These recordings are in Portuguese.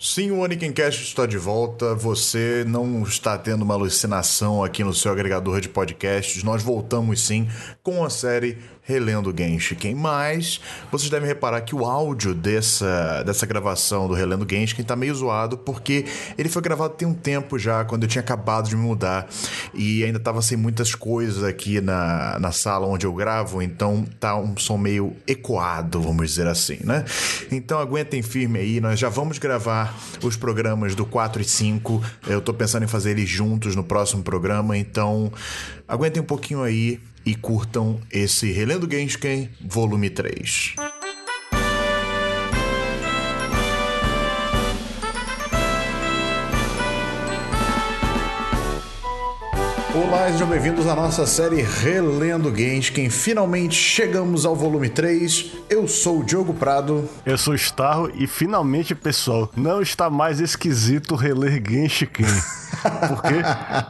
Sim, o Onikincast está de volta. Você não está tendo uma alucinação aqui no seu agregador de podcasts. Nós voltamos sim com a série Relendo Genshin. Mas vocês devem reparar que o áudio dessa, dessa gravação do Relendo Genshin está meio zoado porque ele foi gravado tem um tempo já, quando eu tinha acabado de me mudar e ainda estava sem muitas coisas aqui na, na sala onde eu gravo, então tá um som meio ecoado, vamos dizer assim, né? Então aguentem firme aí, nós já vamos gravar os programas do 4 e 5. Eu tô pensando em fazer eles juntos no próximo programa, então aguentem um pouquinho aí e curtam esse Relendo Genshin volume 3. Olá, sejam bem-vindos à nossa série Relendo Genshin. Finalmente chegamos ao volume 3. Eu sou o Diogo Prado. Eu sou o Starro e finalmente, pessoal, não está mais esquisito reler Genshin. Porque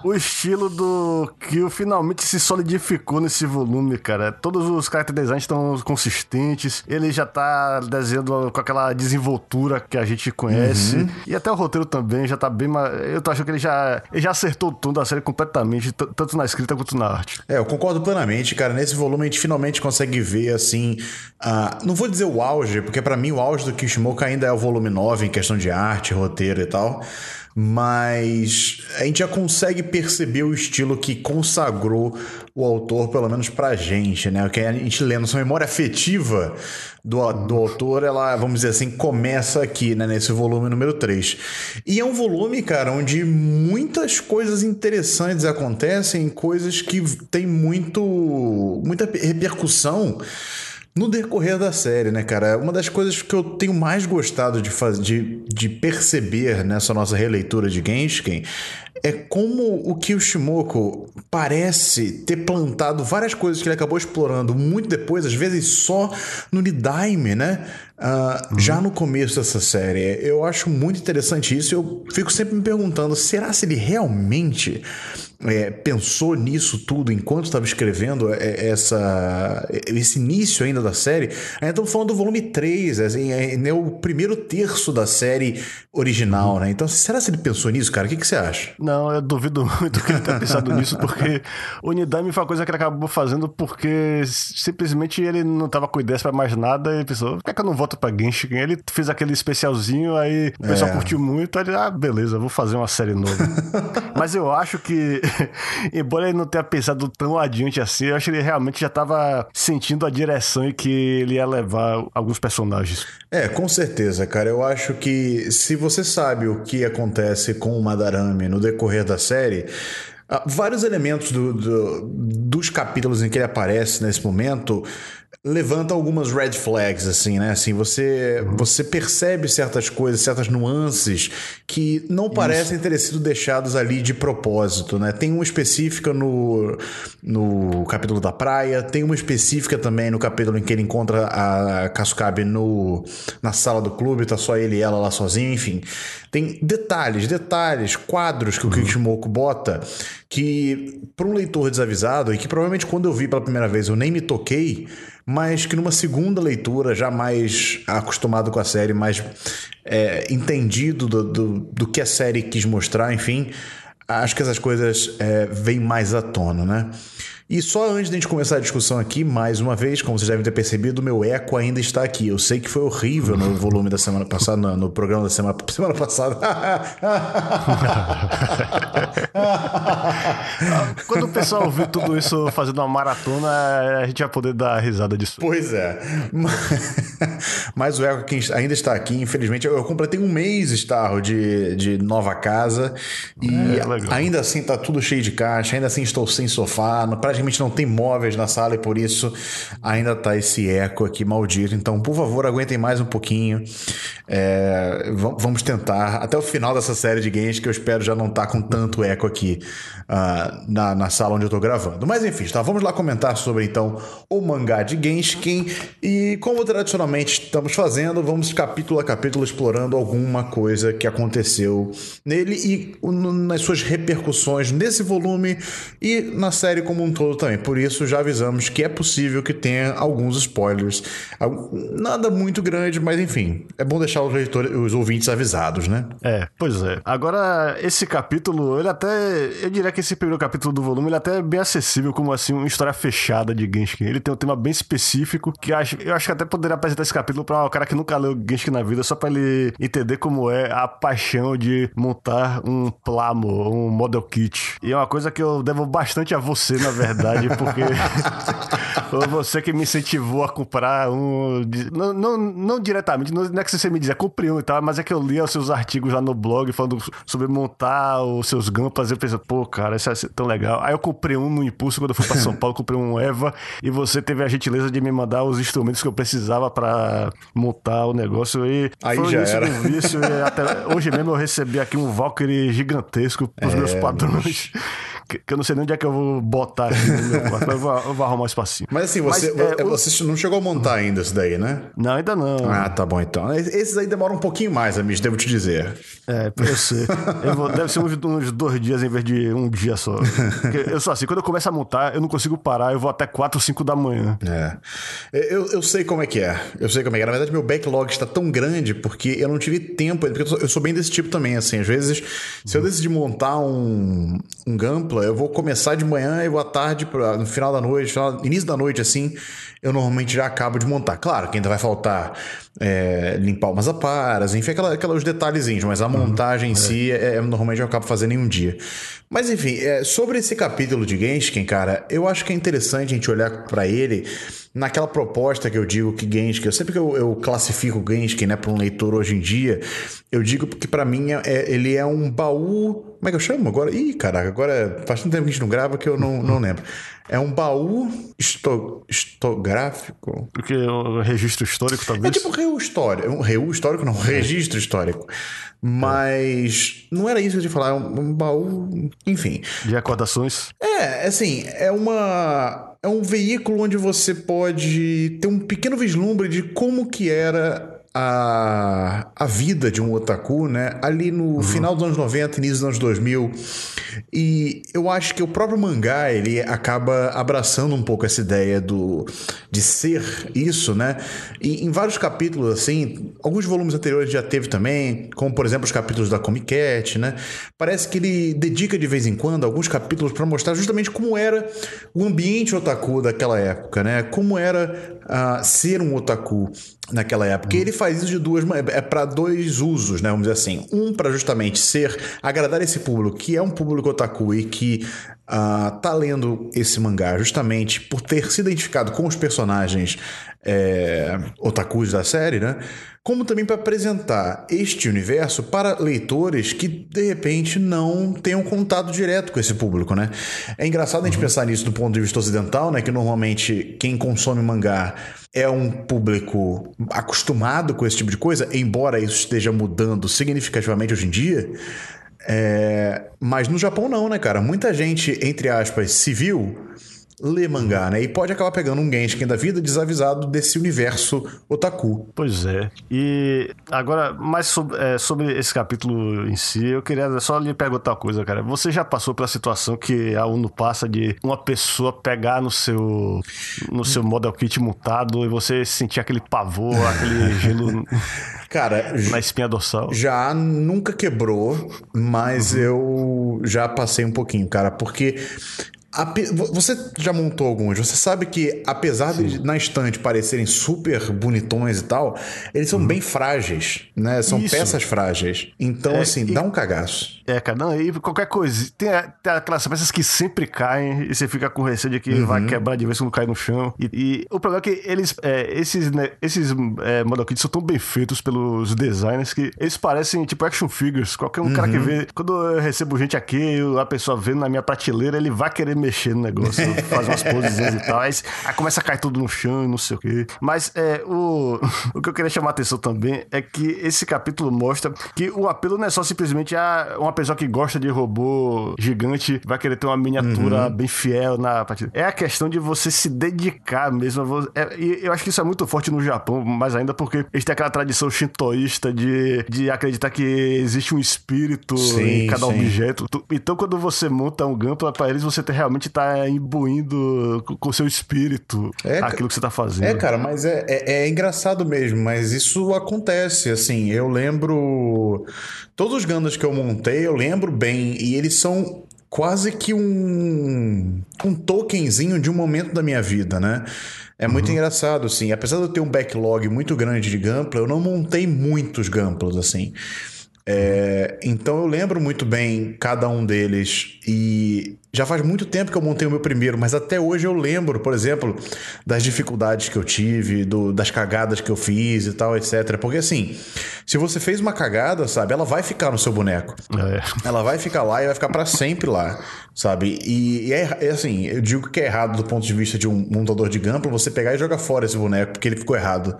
o estilo do Kill finalmente se solidificou nesse volume, cara. Todos os character designs estão consistentes. Ele já tá desenhando com aquela desenvoltura que a gente conhece. Uhum. E até o roteiro também já tá bem. Eu tô achando que ele já, ele já acertou tudo da série completamente, tanto na escrita quanto na arte. É, eu concordo plenamente, cara. Nesse volume a gente finalmente consegue ver, assim. Uh, não vou dizer o auge, porque para mim o auge do Kishimoka ainda é o volume 9 em questão de arte, roteiro e tal mas a gente já consegue perceber o estilo que consagrou o autor, pelo menos pra gente, né? O que a gente lê, nossa memória afetiva do, do autor, ela, vamos dizer assim, começa aqui, né? Nesse volume número 3. E é um volume, cara, onde muitas coisas interessantes acontecem, coisas que tem muito, muita repercussão no decorrer da série, né, cara? Uma das coisas que eu tenho mais gostado de, fazer, de, de perceber nessa nossa releitura de Genshin é como o Kyoshimoku parece ter plantado várias coisas que ele acabou explorando muito depois, às vezes só no Nidaime, né? Uh, uhum. Já no começo dessa série. Eu acho muito interessante isso. Eu fico sempre me perguntando: será se ele realmente é, pensou nisso tudo enquanto estava escrevendo é, essa, esse início ainda da série? Ainda estamos falando do volume 3, assim, é, é o primeiro terço da série original, né? Então, será se ele pensou nisso, cara? O que, que você acha? Não, eu duvido muito que ele tenha pensado nisso, porque o Nidame foi uma coisa que ele acabou fazendo porque simplesmente ele não estava com ideias para mais nada e pensou: por que, é que eu não vou volta pra Genshin. Ele fez aquele especialzinho, aí o pessoal é. curtiu muito, aí ele, ah, beleza, vou fazer uma série nova. Mas eu acho que, embora ele não tenha pensado tão adiante assim, eu acho que ele realmente já tava sentindo a direção e que ele ia levar alguns personagens. É, com certeza, cara. Eu acho que se você sabe o que acontece com o Madarame no decorrer da série, vários elementos do, do, dos capítulos em que ele aparece nesse momento levanta algumas red flags, assim, né? Assim, você, você percebe certas coisas, certas nuances que não parecem Isso. ter sido deixadas ali de propósito, né? Tem uma específica no, no capítulo da praia, tem uma específica também no capítulo em que ele encontra a Kasukabe no, na sala do clube, tá só ele e ela lá sozinho, enfim. Tem detalhes, detalhes, quadros que o Kishimoku bota que, para um leitor desavisado, e que provavelmente quando eu vi pela primeira vez eu nem me toquei, mas que numa segunda leitura, já mais acostumado com a série, mais é, entendido do, do, do, que a série quis mostrar, enfim, acho que essas coisas é, vêm mais à tona, né? E só antes de a gente começar a discussão aqui, mais uma vez, como vocês devem ter percebido, meu eco ainda está aqui. Eu sei que foi horrível no volume da semana passada, no, no programa da semana, semana passada. Quando o pessoal ouvir tudo isso fazendo uma maratona, a gente vai poder dar risada disso. Pois é. Mas o eco ainda está aqui. Infelizmente, eu completei um mês, Starro, de, de nova casa. E é, ainda assim está tudo cheio de caixa, ainda assim estou sem sofá. Praticamente praticamente não tem móveis na sala e por isso ainda tá esse eco aqui maldito. Então, por favor, aguentem mais um pouquinho. É, vamos tentar até o final dessa série de games que eu espero já não tá com tanto eco aqui uh, na, na sala onde eu tô gravando. Mas enfim, tá, vamos lá comentar sobre então o mangá de Genshin e como tradicionalmente estamos fazendo, vamos capítulo a capítulo explorando alguma coisa que aconteceu nele e nas suas repercussões nesse volume e na série como um todo todo também. Por isso, já avisamos que é possível que tenha alguns spoilers. Nada muito grande, mas enfim, é bom deixar os, leitores, os ouvintes avisados, né? É, pois é. Agora, esse capítulo, ele até. Eu diria que esse primeiro capítulo do volume, ele até é bem acessível, como assim, uma história fechada de Genshin. Ele tem um tema bem específico, que eu acho, que até poderia apresentar esse capítulo pra um cara que nunca leu Genshin na vida, só pra ele entender como é a paixão de montar um plamo, um model kit. E é uma coisa que eu devo bastante a você, na verdade, porque foi você que me incentivou a comprar um. Não, não, não diretamente, não é que você me dizia, compre um e tal, mas é que eu lia os seus artigos lá no blog falando sobre montar os seus gampas. E eu pensei, pô, cara, isso é tão legal. Aí eu comprei um no impulso quando eu fui pra São Paulo, comprei um Eva e você teve a gentileza de me mandar os instrumentos que eu precisava para montar o negócio. E Aí foi já era. vício, e até hoje mesmo eu recebi aqui um Valkyrie gigantesco pros é, meus padrões. Que, que, eu não sei nem onde é que eu vou botar aqui no meu quarto, mas eu vou, eu vou arrumar um espacinho. Mas assim, você, mas, é, você não chegou a montar ainda isso daí, né? Não, ainda não. Ah, tá bom então. Esses aí demoram um pouquinho mais, amigo, devo te dizer. É, eu sei. Eu vou, deve ser uns, uns, dois dias em vez de um dia só. Porque eu sou assim, quando eu começo a montar, eu não consigo parar, eu vou até 4 ou 5 da manhã. É. Eu, eu sei como é que é. Eu sei como é que é. Na verdade, meu backlog está tão grande porque eu não tive tempo. Porque eu sou, eu sou bem desse tipo também, assim. Às vezes, se eu decidir montar um, um Gampla, eu vou começar de manhã e vou à tarde, pra, no final da noite, início da noite, assim, eu normalmente já acabo de montar. Claro que ainda vai faltar é, limpar umas aparas, enfim, aquela, aquelas detalhezinhos, mas a uhum. montagem em é. si, é, é, normalmente eu acabo fazendo em um dia. Mas enfim, é, sobre esse capítulo de Genshin, cara, eu acho que é interessante a gente olhar para ele naquela proposta que eu digo que Genshin, eu sempre que eu, eu classifico Genshin, né, para um leitor hoje em dia, eu digo porque para mim é, é, ele é um baú. Como é que eu chamo agora? Ih, caraca, agora faz tanto tempo que a gente não grava que eu não, não lembro. É um baú histo, histográfico. Porque o registro histórico, talvez. É tipo um reu histórico. Um reu histórico, não, um registro histórico. Mas é. não era isso que eu ia falar, é um, um baú. Enfim. De acordações? É, assim, é uma. É um veículo onde você pode ter um pequeno vislumbre de como que era a, a vida de um otaku, né? Ali no uhum. final dos anos 90, início dos anos 2000. E eu acho que o próprio mangá, ele acaba abraçando um pouco essa ideia do de ser isso, né? E em vários capítulos, assim, alguns volumes anteriores já teve também, como por exemplo os capítulos da Comic Cat, né? Parece que ele dedica de vez em quando alguns capítulos para mostrar justamente como era o ambiente otaku daquela época, né? Como era uh, ser um otaku naquela época. Uhum. E ele faz isso de duas é para dois usos, né? Vamos dizer assim. Um para justamente ser agradar esse público que é um público otaku e que uh, tá lendo esse mangá justamente por ter se identificado com os personagens é, otakus da série, né? Como também para apresentar este universo para leitores que de repente não tenham contato direto com esse público, né? É engraçado a gente uhum. pensar nisso do ponto de vista ocidental, né? Que normalmente quem consome mangá é um público acostumado com esse tipo de coisa, embora isso esteja mudando significativamente hoje em dia. É... Mas no Japão não, né, cara? Muita gente, entre aspas, civil lê mangá, né? E pode acabar pegando um Genshin da vida desavisado desse universo otaku. Pois é. E agora, mais sobre, é, sobre esse capítulo em si, eu queria só lhe perguntar uma coisa, cara. Você já passou pela situação que a UNO passa de uma pessoa pegar no seu no seu model kit mutado e você sentir aquele pavor, aquele gelo Cara, na espinha dorsal? Já nunca quebrou, mas uhum. eu já passei um pouquinho, cara, porque você já montou alguns, você sabe que apesar Sim. de na estante parecerem super bonitões e tal, eles são uhum. bem frágeis, né? São Isso. peças frágeis. Então, é, assim, e... dá um cagaço. É, cara, não, e qualquer coisa. Tem, tem aquelas peças que sempre caem e você fica com receio de que uhum. vai quebrar de vez quando cai no chão. E, e, o problema é que eles, é, esses, né, esses é, são tão bem feitos pelos designers que eles parecem tipo action figures. Qualquer um uhum. cara que uhum. vê. Quando eu recebo gente aqui, a pessoa vendo na minha prateleira, ele vai querer mexer no negócio, fazer umas poses e tal. Aí, aí, começa a cair tudo no chão e não sei o quê. Mas é, o, o que eu queria chamar a atenção também é que esse capítulo mostra que o apelo não é só simplesmente a uma pessoa que gosta de robô gigante vai querer ter uma miniatura uhum. bem fiel na partida. É a questão de você se dedicar mesmo. É, e eu acho que isso é muito forte no Japão, mais ainda porque eles têm aquela tradição shintoísta de, de acreditar que existe um espírito sim, em cada sim. objeto. Então, quando você monta um Gunpla, para eles você tem realmente realmente tá imbuindo com o seu espírito É, aquilo que você tá fazendo. É, cara, mas é, é, é engraçado mesmo, mas isso acontece, assim, eu lembro... Todos os Gundams que eu montei, eu lembro bem, e eles são quase que um, um tokenzinho de um momento da minha vida, né? É muito engraçado, assim. Apesar de eu ter um backlog muito grande de Gampla, eu não montei muitos Gamplas, assim. É, então eu lembro muito bem cada um deles e já faz muito tempo que eu montei o meu primeiro, mas até hoje eu lembro, por exemplo, das dificuldades que eu tive, do, das cagadas que eu fiz e tal, etc. Porque assim, se você fez uma cagada, sabe, ela vai ficar no seu boneco. É. Ela vai ficar lá e vai ficar para sempre lá, sabe? E, e é, é assim, eu digo que é errado do ponto de vista de um montador de Gampla você pegar e jogar fora esse boneco porque ele ficou errado,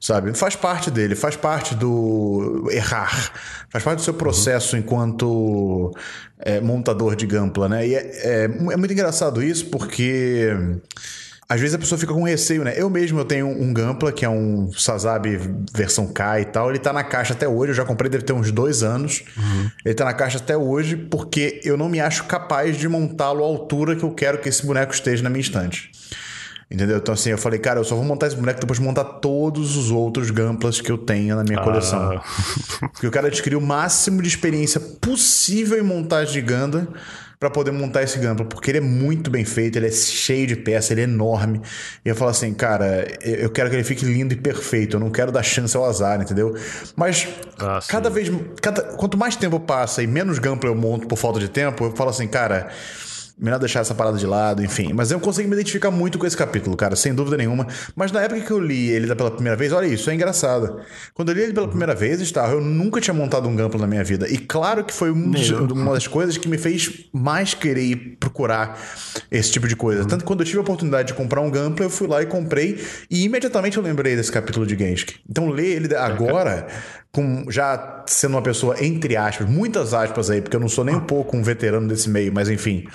sabe? Faz parte dele, faz parte do errar, faz parte do seu processo enquanto é, montador de Gampla, né? E é, é, é muito engraçado isso porque às vezes a pessoa fica com receio, né? Eu mesmo eu tenho um Gampla, que é um Sazabi versão K e tal. Ele tá na caixa até hoje, eu já comprei, deve ter uns dois anos. Ele tá na caixa até hoje porque eu não me acho capaz de montá-lo à altura que eu quero que esse boneco esteja na minha estante. Entendeu? Então, assim, eu falei, cara, eu só vou montar esse boneco depois de montar todos os outros Gamplas que eu tenho na minha coleção. Ah. Porque eu quero adquirir o máximo de experiência possível em montagem de Ganda para poder montar esse Gampla, porque ele é muito bem feito, ele é cheio de peça, ele é enorme. E eu falo assim, cara, eu quero que ele fique lindo e perfeito, eu não quero dar chance ao azar, entendeu? Mas Ah, cada vez, cada, quanto mais tempo passa e menos Gampla eu monto por falta de tempo, eu falo assim, cara, melhor deixar essa parada de lado, enfim. Mas eu consigo me identificar muito com esse capítulo, cara, sem dúvida nenhuma. Mas na época que eu li ele pela primeira vez, olha isso, é engraçado. Quando eu li ele pela primeira vez, Star, eu nunca tinha montado um Gampla na minha vida. E claro que foi um uma das coisas que me fez mais querer procurar esse tipo de coisa. Tanto que quando eu tive a oportunidade de comprar um Gampla, eu fui lá e comprei. E imediatamente eu lembrei desse capítulo de Genshik. Então ler ele agora, com já sendo uma pessoa, entre aspas, muitas aspas aí, porque eu não sou nem um pouco um veterano desse meio, mas enfim.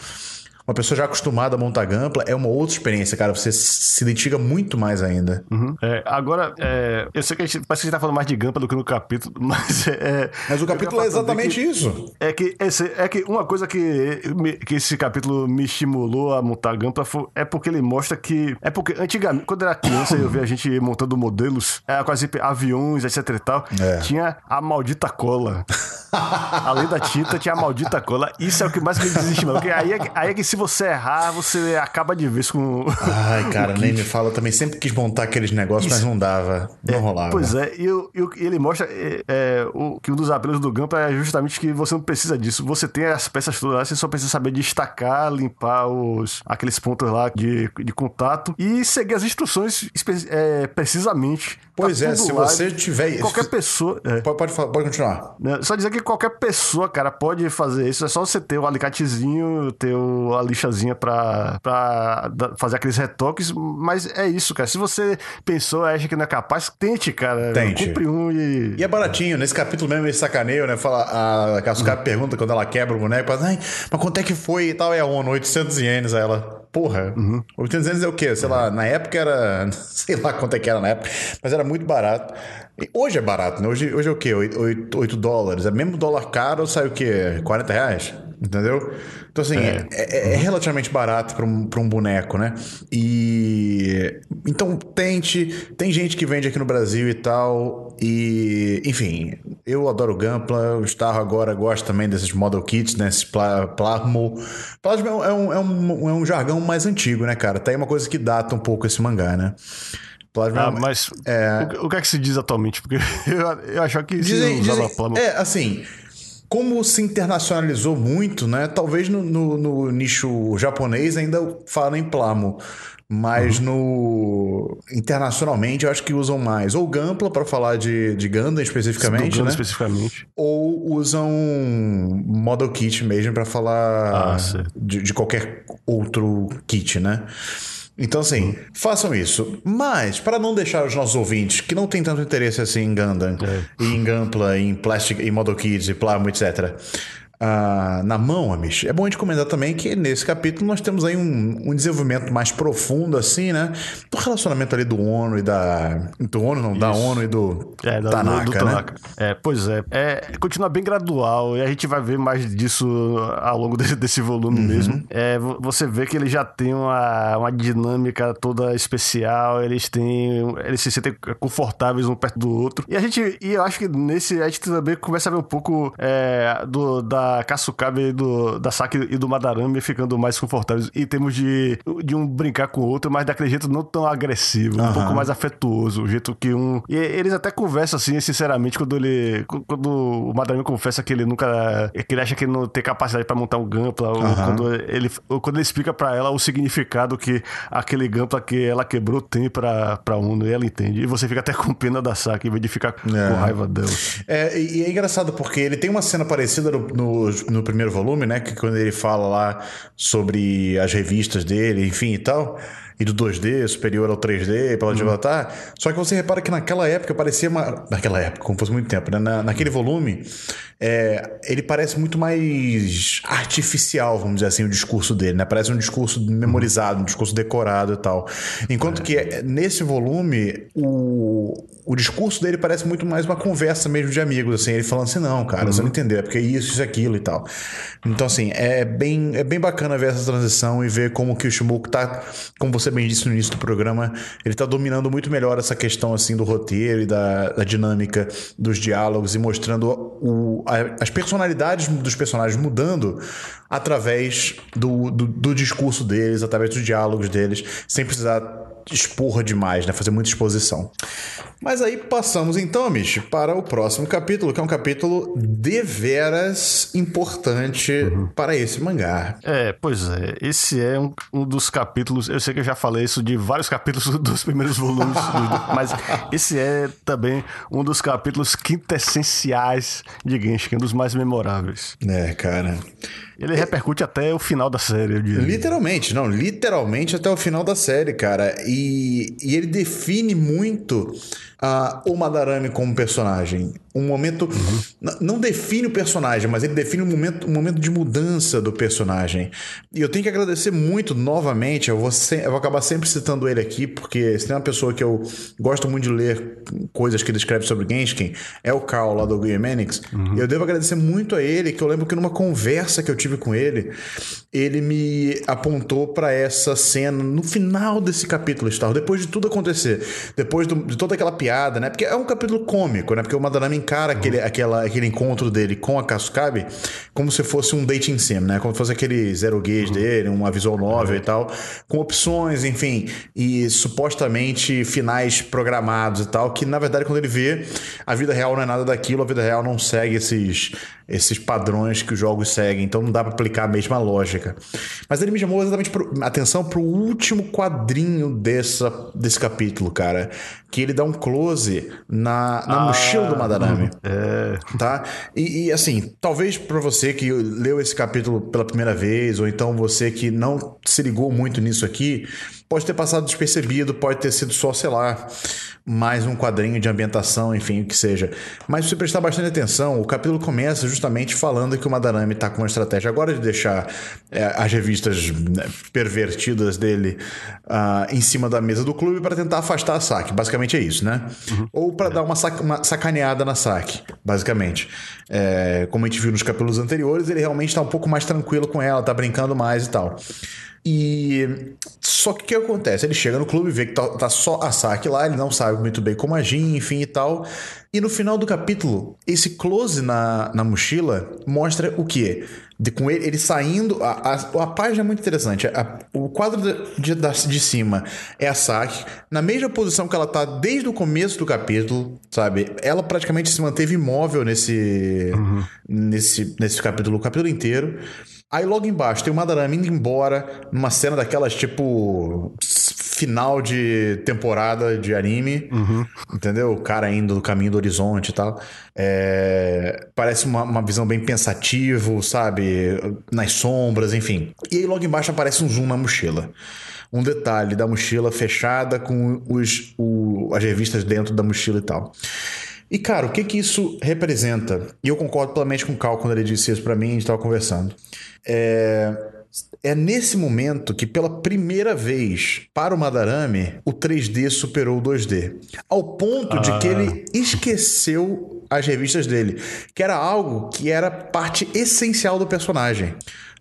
Uma pessoa já acostumada a montar Gampla é uma outra experiência, cara. Você se identifica muito mais ainda. Uhum. É, agora, é, eu sei que a gente, parece que a gente tá falando mais de Gampa do que no capítulo, mas é. Mas o capítulo é exatamente que- isso. É que, esse, é que uma coisa que, que esse capítulo me estimulou a montar Gampla foi, é porque ele mostra que. É porque antigamente, quando eu era criança eu via a gente montando modelos, é, quase aviões, etc e tal, É. tinha a maldita cola. Além da tinta, tinha a maldita cola. Isso é o que mais me desestimula. Porque aí é, que- aí é que se você errar, você acaba de vez com. Ai, cara, nem me fala. Eu também sempre quis montar aqueles negócios, mas não dava. Não rolava. Pois é, e, o- e o- e ele mostra é, é, o, que um dos apelos do Gampa é justamente que você não precisa disso. Você tem as peças todas lá, você só precisa saber destacar, limpar os, aqueles pontos lá de, de contato e seguir as instruções é, precisamente. Pois Tá é, se lá. você tiver. Qualquer pessoa. é. Pode, pode, falar- pode continuar. Né? Só dizer que qualquer pessoa, cara, pode fazer isso. É só você ter o alicatezinho, ter o- lixazinha pra, pra fazer aqueles retoques. Mas é isso, cara. Se você pensou, acha que não é capaz, tente, cara. Tente. Compre um e. E é baratinho, nesse capítulo mesmo ele sacaneia, né? Fala, a, a Kasuga pergunta quando ela quebra o boneco, fala, Ai, mas quanto é que foi e tal? É a ONU, 800 ienes. Aí ela, porra, 800 ienes é o quê? Sei lá, na época era, sei lá quanto é que era na época, mas era muito barato. E hoje é barato, né? Hoje, hoje é o quê? 8, 8 dólares. É mesmo dólar caro, sai o quê? 40 reais? Entendeu? Então, assim, é, é- é relativamente barato para um, pra um boneco, né? E. Então, tente. Tem gente que vende aqui no Brasil e tal. E. Enfim, eu adoro o Gampla. O Starro agora gosta também desses model kits, né? Esses pla plasmo. Plasmo é um, é, um, é um jargão mais antigo, né, cara? Tá aí uma coisa que data um pouco esse mangá, né? Plasma é Ah, mas é- o, que- o que é que se diz atualmente? Porque eu, eu achava que se Dizem, usava dizem- é, assim, como se internacionalizou muito, né? Talvez no, no- no nicho japonês ainda falem em plamo. Mas Uhum. no internacionalmente eu acho que usam mais ou Gampla para falar de, de Gundam especificamente, Gundam né? especificamente. Ou usam Model Kit mesmo para falar Ah, de, de qualquer outro kit, né? Então, assim, façam isso. Mas, para não deixar os nossos ouvintes que não têm tanto interesse assim em Gundam, É. e em Gampla, em Plastic, em Model Kits e Plasma, etc., na mão, Amish, é bom a gente comentar também que nesse capítulo nós temos aí um, um desenvolvimento mais profundo, assim, né? Do relacionamento ali do ONU e da. Do ONU, não, Isso. da ONU e do é, Tanaka, do, do Tanaka. Né? É, pois é. é. Continua bem gradual e a gente vai ver mais disso ao longo desse, desse volume uhum. mesmo. É, você vê que ele já tem uma, uma dinâmica toda especial, eles têm. Eles se sentem confortáveis um perto do outro. E a gente. E eu acho que nesse a gente também começa a ver um pouco é, do, da Kasukabe, do, da Saki e do Madarame ficando mais confortáveis em termos de, de um brincar com o outro, mas daquele jeito não tão agressivo, uhum. um pouco mais afetuoso. O jeito que um. E eles até conversam assim, sinceramente, quando ele. Quando o Madarame confessa que ele nunca. que ele acha que ele não tem capacidade para montar um Gampla, uhum. ou quando ele, ou quando ele explica para ela o significado que aquele Gampla que ela quebrou tem pra, pra Uno, e ela entende. E você fica até com pena da Saki, em vez de ficar é. com raiva dela. É, e é engraçado porque ele tem uma cena parecida no, no, no, primeiro volume, né? Que quando ele fala lá sobre as revistas dele, enfim e tal e do 2D superior ao 3D, pela uhum. Avatar. Só que você repara que naquela época parecia uma. Naquela época, como fosse muito tempo, né? Na, naquele volume, é, ele parece muito mais artificial, vamos dizer assim, o discurso dele, né? Parece um discurso memorizado, um discurso decorado e tal. Enquanto é. que é, nesse volume, o, o discurso dele parece muito mais uma conversa mesmo de amigos, assim, ele falando assim, não, cara, uhum. você não entendeu, é porque isso, isso, aquilo e tal. Então, assim, é bem, é bem bacana ver essa transição e ver como que o Shimoku tá, como você bem disse no início do programa, ele tá dominando muito melhor essa questão, assim, do roteiro e da, da dinâmica dos diálogos e mostrando o, a, as personalidades dos personagens mudando através do, do, do discurso deles, através dos diálogos deles, sem precisar expor demais, né? Fazer muita exposição. Mas aí passamos então, Mish, para o próximo capítulo, que é um capítulo deveras importante uhum. para esse mangá. É, pois é. Esse é um, um, dos capítulos. Eu sei que eu já falei isso de vários capítulos dos primeiros volumes, mas esse é também um dos capítulos quintessenciais de Genshin, um dos mais memoráveis. É, cara. Ele repercute até o final da série, eu diria. Literalmente, não, literalmente até o final da série, cara. E, e ele define muito uh, o Madarame como personagem um momento. Uhum. Não define o personagem, mas ele define um momento, um momento de mudança do personagem. E eu tenho que agradecer muito novamente. Eu vou, se, eu vou acabar sempre citando ele aqui, porque se tem uma pessoa que eu gosto muito de ler coisas que ele escreve sobre Genshin, é o Carl lá do Guilhermenix. Uhum. Eu devo agradecer muito a ele, que eu lembro que numa conversa que eu tive com ele, ele me apontou para essa cena no final desse capítulo, Star, depois de tudo acontecer, depois do, de toda aquela piada, né? Porque é um capítulo cômico, né? Porque o Madarame encara aquele, aquela, aquele encontro dele com a Kasukabe como se fosse um dating sim, né? Como se fosse aquele zero gaze uhum. dele, uma visual novel uhum. e tal, com opções, enfim, e supostamente finais programados e tal, que na verdade quando ele vê, a vida real não é nada daquilo, a vida real não segue esses esses padrões que os jogos seguem, então não dá para aplicar a mesma lógica. Mas ele me chamou exatamente a atenção pro último quadrinho dessa, desse capítulo, cara, que ele dá um close na, na ah, mochila do Madarame. É. Tá? E, e assim, talvez para você que leu esse capítulo pela primeira vez, ou então você que não se ligou muito nisso aqui, pode ter passado despercebido, pode ter sido só, sei lá, mais um quadrinho de ambientação, enfim, o que seja. Mas se você prestar bastante atenção, o capítulo começa justamente falando que o Madarame está com uma estratégia agora de deixar é, as revistas né, pervertidas dele uh, em cima da mesa do clube para tentar afastar a Saki. Basicamente é isso, né? Uhum. Ou para dar uma, uma, sacaneada na Saki, basicamente. É, como a gente viu nos capítulos anteriores, ele realmente está um pouco mais tranquilo com ela, está brincando mais e tal. E só que o que acontece? Ele chega no clube, vê que tá, tá só a Saki lá, ele não sabe muito bem como agir, enfim e tal. E no final do capítulo, esse close na, na mochila mostra o quê? De, com ele, ele saindo. A, a, a página é muito interessante. A, o quadro de, de, de cima é a Saki, na mesma posição que ela tá desde o começo do capítulo, sabe? Ela praticamente se manteve imóvel nesse, uhum. nesse, nesse capítulo, o capítulo inteiro. Aí logo embaixo tem o Madarame indo embora, numa cena daquelas tipo final de temporada de anime, uhum. entendeu? O cara indo no caminho do horizonte e tal. É... Parece uma, uma visão bem pensativo, sabe? Nas sombras, enfim. E aí logo embaixo aparece um zoom na mochila um detalhe da mochila fechada com os, o, as revistas dentro da mochila e tal. E, cara, o que que isso representa? E eu concordo plenamente com o Cal quando ele disse isso para mim, a gente tava conversando. É, é nesse momento que, pela primeira vez, para o Madarame, o 3D superou o 2D. Ao ponto ah. de que ele esqueceu as revistas dele, que era algo que era parte essencial do personagem.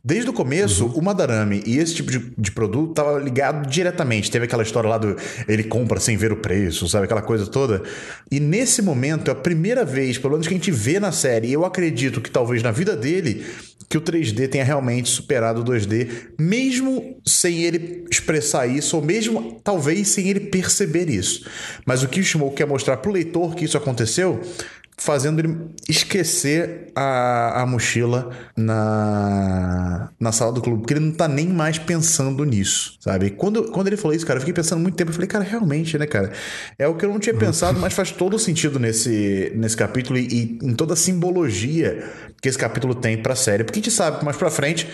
Desde o começo, uhum. o Madarame e esse tipo de, de produto estava ligado diretamente. Teve aquela história lá do ele compra sem ver o preço, sabe? Aquela coisa toda. E nesse momento, é a primeira vez, pelo menos que a gente vê na série, e eu acredito que talvez na vida dele, que o 3D tenha realmente superado o 2D, mesmo sem ele expressar isso, ou mesmo talvez sem ele perceber isso. Mas o que o Shimoku quer mostrar para o leitor que isso aconteceu fazendo ele esquecer a, a mochila na, na sala do clube, porque ele não tá nem mais pensando nisso, sabe? Quando, quando ele falou isso, cara, eu fiquei pensando muito tempo, eu falei, cara, realmente, né, cara? É o que eu não tinha pensado, mas faz todo sentido nesse, nesse capítulo e, e em toda a simbologia que esse capítulo tem pra série, porque a gente sabe mais pra frente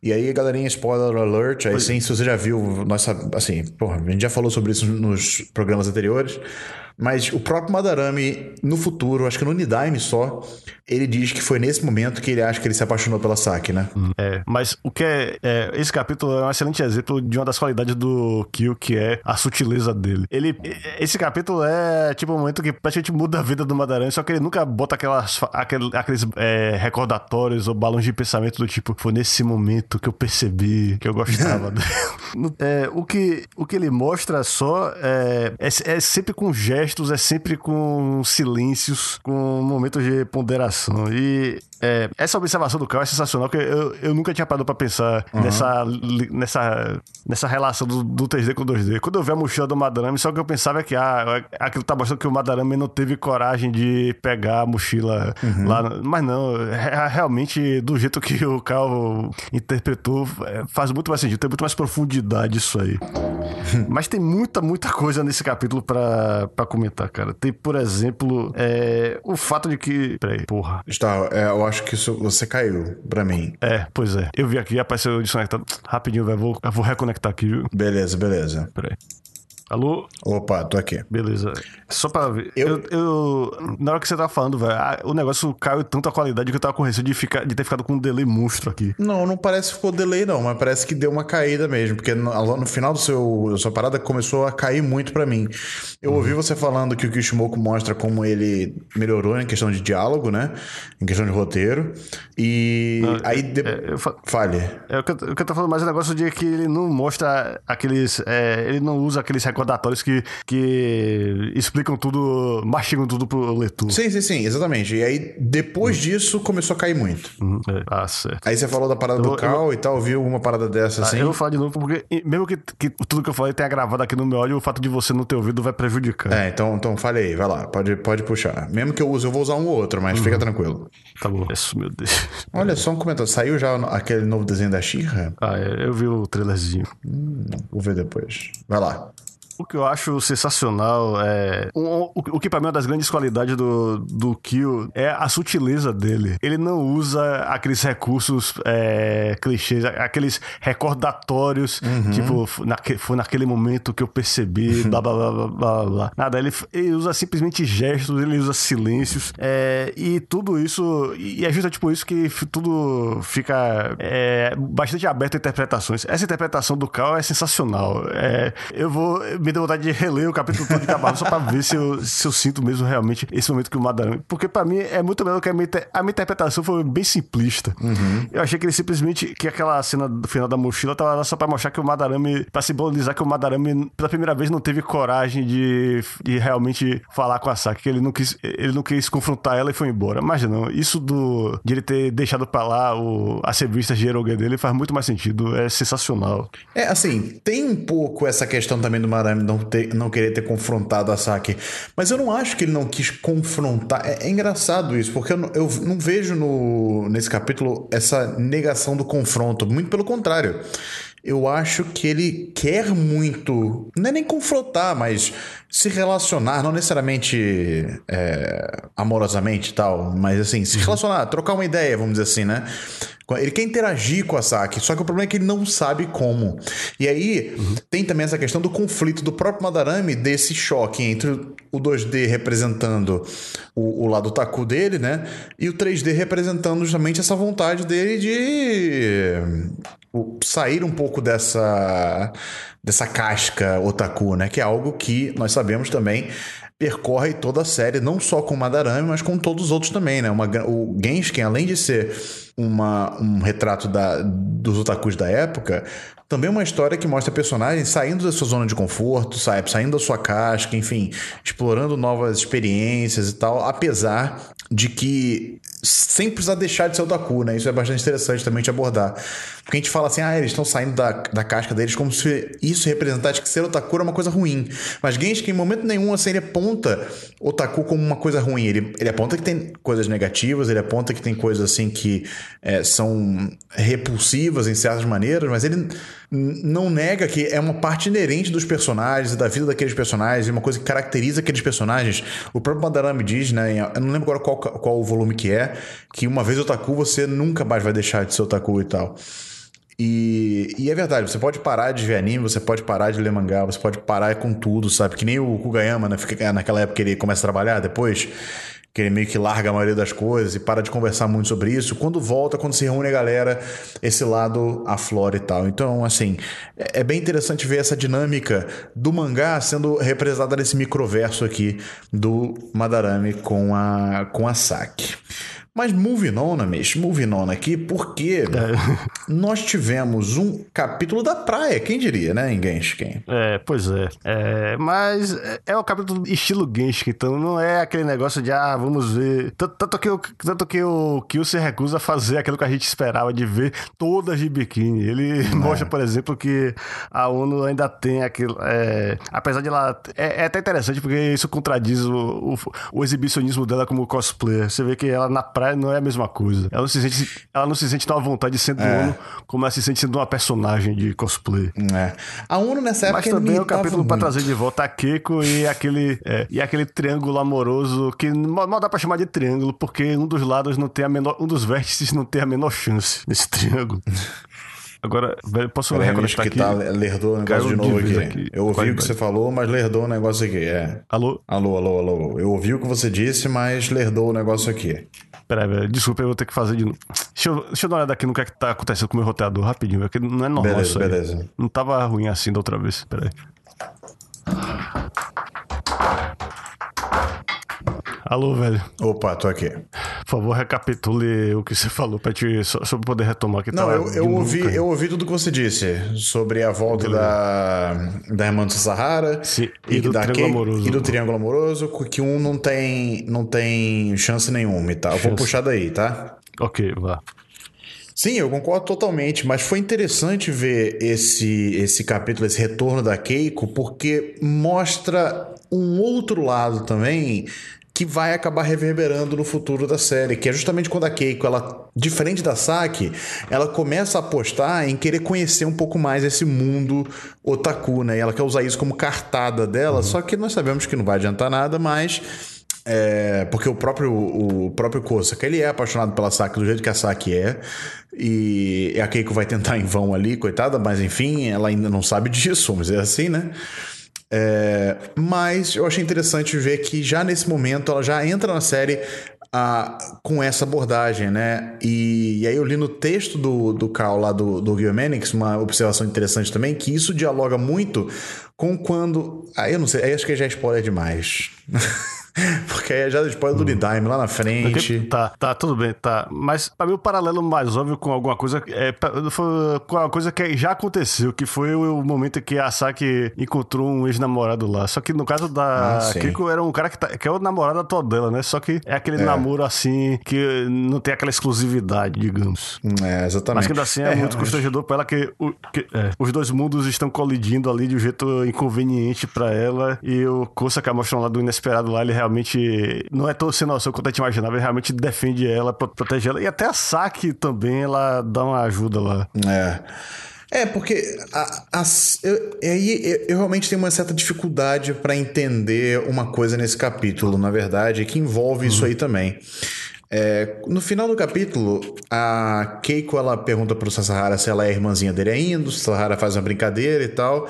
e aí, galerinha, spoiler alert, aí sim, se você já viu, nossa, assim, porra, a gente já falou sobre isso nos programas anteriores, mas o próprio Madarame, no futuro, acho que no Nidaime só, ele diz que foi nesse momento que ele acha que ele se apaixonou pela Saki, né? É, mas o que é, é, Esse capítulo é um excelente exemplo de uma das qualidades do Kill, que é a sutileza dele. Ele. Esse capítulo é tipo um momento que praticamente muda a vida do Madarame, só que ele nunca bota aquelas, aqueles, aqueles é, recordatórios ou balões de pensamento do tipo, foi nesse momento que eu percebi que eu gostava dele. É, o, que, o que ele mostra só é, é, é sempre com gestos é sempre com silêncios, com momentos de ponderação. E é, essa observação do Cal é sensacional, porque eu, eu nunca tinha parado pra pensar uhum. nessa, nessa, nessa relação do, do 3D com o 2D. Quando eu vi a mochila do Madarame, só que eu pensava que ah, aquilo tá mostrando que o Madarame não teve coragem de pegar a mochila uhum. lá. Mas não, é, realmente, do jeito que o Cal interpretou, é, faz muito mais sentido, tem muito mais profundidade isso aí. Mas tem muita, muita coisa nesse capítulo pra, pra comentar, cara. Tem, por exemplo, é, o fato de que. Peraí, porra. Está, é, eu acho que isso, você caiu pra mim. É, pois é. Eu vi aqui, apareceu desconectado. Rapidinho, velho. Vou, eu vou reconectar aqui, viu? Beleza, beleza. Peraí. Alô? Opa, tô aqui. Beleza. Só pra ver. Eu, eu, eu na hora que você tava falando, velho, o negócio caiu tanto a qualidade que eu tava com receio de, ficar, de ter ficado com um delay monstro aqui. Não, não parece que ficou delay, não, mas parece que deu uma caída mesmo, porque no, no final do seu, da sua parada começou a cair muito para mim. Eu uhum. ouvi você falando que o Kishimoku mostra como ele melhorou em questão de diálogo, né? Em questão de roteiro. E não, aí. De... É, eu fa... Fale. É, o, que eu, o que eu tô falando mais é o negócio de que ele não mostra aqueles. É, ele não usa aqueles recordatórios que, que explicam tudo, mastigam tudo pro leitor. Sim, sim, sim, exatamente. E aí, depois uhum. disso, começou a cair muito. Uhum. É. Ah, certo. Aí você falou da parada eu, do Cal eu... e tal, viu alguma parada dessa ah, assim? Eu vou falar de novo, porque mesmo que, que tudo que eu falei tenha gravado aqui no meu áudio, o fato de você não ter ouvido vai prejudicar. É, então, então fale aí, vai lá, pode, pode puxar. Mesmo que eu use, eu vou usar um ou outro, mas uhum. fica tranquilo. Tá bom. Isso, meu Deus. Olha só um comentário. Saiu já aquele novo desenho da Xirra? Ah, é, eu vi o trailerzinho. Hum, vou ver depois. Vai lá. O que eu acho sensacional é. O, o, o que pra mim é uma das grandes qualidades do, do Kill é a sutileza dele. Ele não usa aqueles recursos é, clichês, aqueles recordatórios, uhum. tipo, naque, foi naquele momento que eu percebi, blá blá blá blá blá. blá. Nada, ele, ele usa simplesmente gestos, ele usa silêncios. É, e tudo isso. E é justo tipo isso que tudo fica é, bastante aberto a interpretações. Essa interpretação do Cal é sensacional. É, eu vou me deu vontade de reler o capítulo todo de Cabalo só pra ver se eu, se eu sinto mesmo realmente esse momento que o Madarame. Porque pra mim é muito melhor que a minha, a minha interpretação foi bem simplista. Uhum. Eu achei que ele simplesmente. que aquela cena do final da mochila tava lá só pra mostrar que o Madarame. pra simbolizar que o Madarame, pela primeira vez, não teve coragem de, de realmente falar com a Saki, que ele não quis, ele não quis confrontar ela e foi embora. Mas não, isso do, de ele ter deixado pra lá o, as revistas de Eroge dele faz muito mais sentido. É sensacional. É, assim, tem um pouco essa questão também do Madarame não, ter, não querer ter confrontado a Saki. Mas eu não acho que ele não quis confrontar. É, é engraçado isso, porque eu não, eu não vejo no, nesse capítulo essa negação do confronto. Muito pelo contrário eu acho que ele quer muito, não é nem confrontar, mas se relacionar, não necessariamente é, amorosamente e tal, mas assim, se uhum. relacionar, trocar uma ideia, vamos dizer assim, né? Ele quer interagir com a Saki, só que o problema é que ele não sabe como. E aí uhum. tem também essa questão do conflito do próprio Madarame, desse choque entre o 2D representando o, o lado taku dele, né? E o 3D representando justamente essa vontade dele de sair um pouco dessa dessa casca otaku, né? Que é algo que nós sabemos também percorre toda a série, não só com Madarame, mas com todos os outros também, né? Uma, o Genshin, além de ser uma, um retrato da, dos otakus da época, também é uma história que mostra personagens saindo da sua zona de conforto, saindo da sua casca, enfim, explorando novas experiências e tal, apesar de que sem precisar deixar de ser otaku, né? Isso é bastante interessante também de abordar. Porque a gente fala assim, ah, eles estão saindo da, da casca deles como se isso representasse que ser otaku era uma coisa ruim. Mas Genshin, em momento nenhum, assim, ele aponta otaku como uma coisa ruim. Ele, ele aponta que tem coisas negativas, ele aponta que tem coisas assim que é, são repulsivas em certas maneiras, mas ele não nega que é uma parte inerente dos personagens e da vida daqueles personagens, uma coisa que caracteriza aqueles personagens. O próprio Madarame diz, né? Eu não lembro agora qual, qual o volume que é, que uma vez otaku, você nunca mais vai deixar de ser otaku e tal. E, e, é verdade, você pode parar de ver anime, você pode parar de ler mangá, você pode parar com tudo, sabe? Que nem o Kugayama, né? Fica, naquela época ele começa a trabalhar depois que ele meio que larga a maioria das coisas e para de conversar muito sobre isso. Quando volta, quando se reúne a galera, esse lado aflora e tal. Então, assim, é, é bem interessante ver essa dinâmica do mangá sendo representada nesse microverso aqui do Madarame com a, com a Saki. Mas moving on, Amish, moving on aqui, porque é. nós tivemos um capítulo da praia, quem diria, né, em Genshin? É, pois é. é mas é o capítulo estilo Genshin, então não é aquele negócio de, ah, vamos ver. Tanto que, o, tanto que o Kill se recusa a fazer aquilo que a gente esperava de ver todas de biquíni. Ele é. mostra, por exemplo, que a ONU ainda tem aquilo. É, apesar de ela. É, é, até interessante porque isso contradiz o, o, o exibicionismo dela como cosplayer. Você vê que ela na praia não é a mesma coisa. Ela não se sente, ela não se sente tão à vontade de ser do é. como ela se sente sendo uma personagem de cosplay. É. A Uno nessa época Mas também é o capítulo para trazer de volta a Keiko e aquele, é, e aquele triângulo amoroso que mal dá para chamar de triângulo, porque um dos lados não tem a menor. Um dos vértices não tem a menor chance nesse triângulo. Agora, velho, posso Pera reconectar que aqui? Tá, lerdou o negócio de novo aqui. aqui. Eu ouvi o que você falou, mas lerdou o negócio aqui. É. Alô? Alô, alô, alô. Eu ouvi o que você disse, mas lerdou o negócio aqui. Peraí, velho. Desculpa, eu vou ter que fazer de novo. Deixa eu, deixa eu dar uma olhada aqui no que, é que tá acontecendo com o meu roteador rapidinho. É que não é normal beleza, beleza. Não tava ruim assim da outra vez. Peraí. Alô, velho. Opa, tô aqui. Por favor, recapitule o que você falou pra te, pra poder retomar aqui. Não, tá eu, eu ouvi, eu ouvi tudo que você disse sobre a volta da, da irmã do Sahara Sim, e, e do da Triângulo Amoroso. E do Triângulo Amoroso, que um não tem, não tem chance nenhuma e tal. Chance. Vou puxar daí, tá? Ok, vá. Sim, eu concordo totalmente, mas foi interessante ver esse, esse capítulo, esse retorno da Keiko, porque mostra um outro lado também que vai acabar reverberando no futuro da série, que é justamente quando a Keiko, ela, diferente da Saki, ela começa a apostar em querer conhecer um pouco mais esse mundo otaku, né? E ela quer usar isso como cartada dela, uhum. só que nós sabemos que não vai adiantar nada, mas é, porque o próprio, o próprio Kosaka, ele é apaixonado pela Saki do jeito que a Saki é. E a Keiko vai tentar em vão ali, coitada, mas enfim, ela ainda não sabe disso, vamos dizer assim, né? É, mas eu achei interessante ver que já nesse momento ela já entra na série ah, com essa abordagem, né? E, e, aí eu li no texto do, do Carl lá do, do Guilhermenix uma observação interessante também, que isso dialoga muito com quando. Aí eu não sei, acho que já é spoiler demais. Porque aí é já spoiler do Nidime lá na frente. Tá, tá, tudo bem, tá. Mas pra mim o paralelo mais óbvio com alguma coisa é com uma coisa que já aconteceu, que foi o momento que a Saki encontrou um ex-namorado lá. Só que no caso da ah, Kiko era um cara que, tá, que é o namorado atual dela, né? Só que é aquele é. namoro assim que não tem aquela exclusividade, digamos. É, exatamente. Mas que ainda assim é, é muito constrangedor pra ela que, o, que é, os dois mundos estão colidindo ali de um jeito inconveniente pra ela e o Kosa que mostra um lado inesperado lá, ele realmente realmente não é tão sem noção quanto a gente imaginava, ele realmente defende ela, protege ela. E até a Saki também, ela dá uma ajuda lá. É. É, porque a, a, eu, eu, eu, realmente tenho uma certa dificuldade para entender uma coisa nesse capítulo, na verdade, que envolve uhum. isso aí também. É, no final do capítulo, a Keiko ela pergunta pro Sasahara se ela é irmãzinha dele ainda, o Sasahara faz uma brincadeira e tal.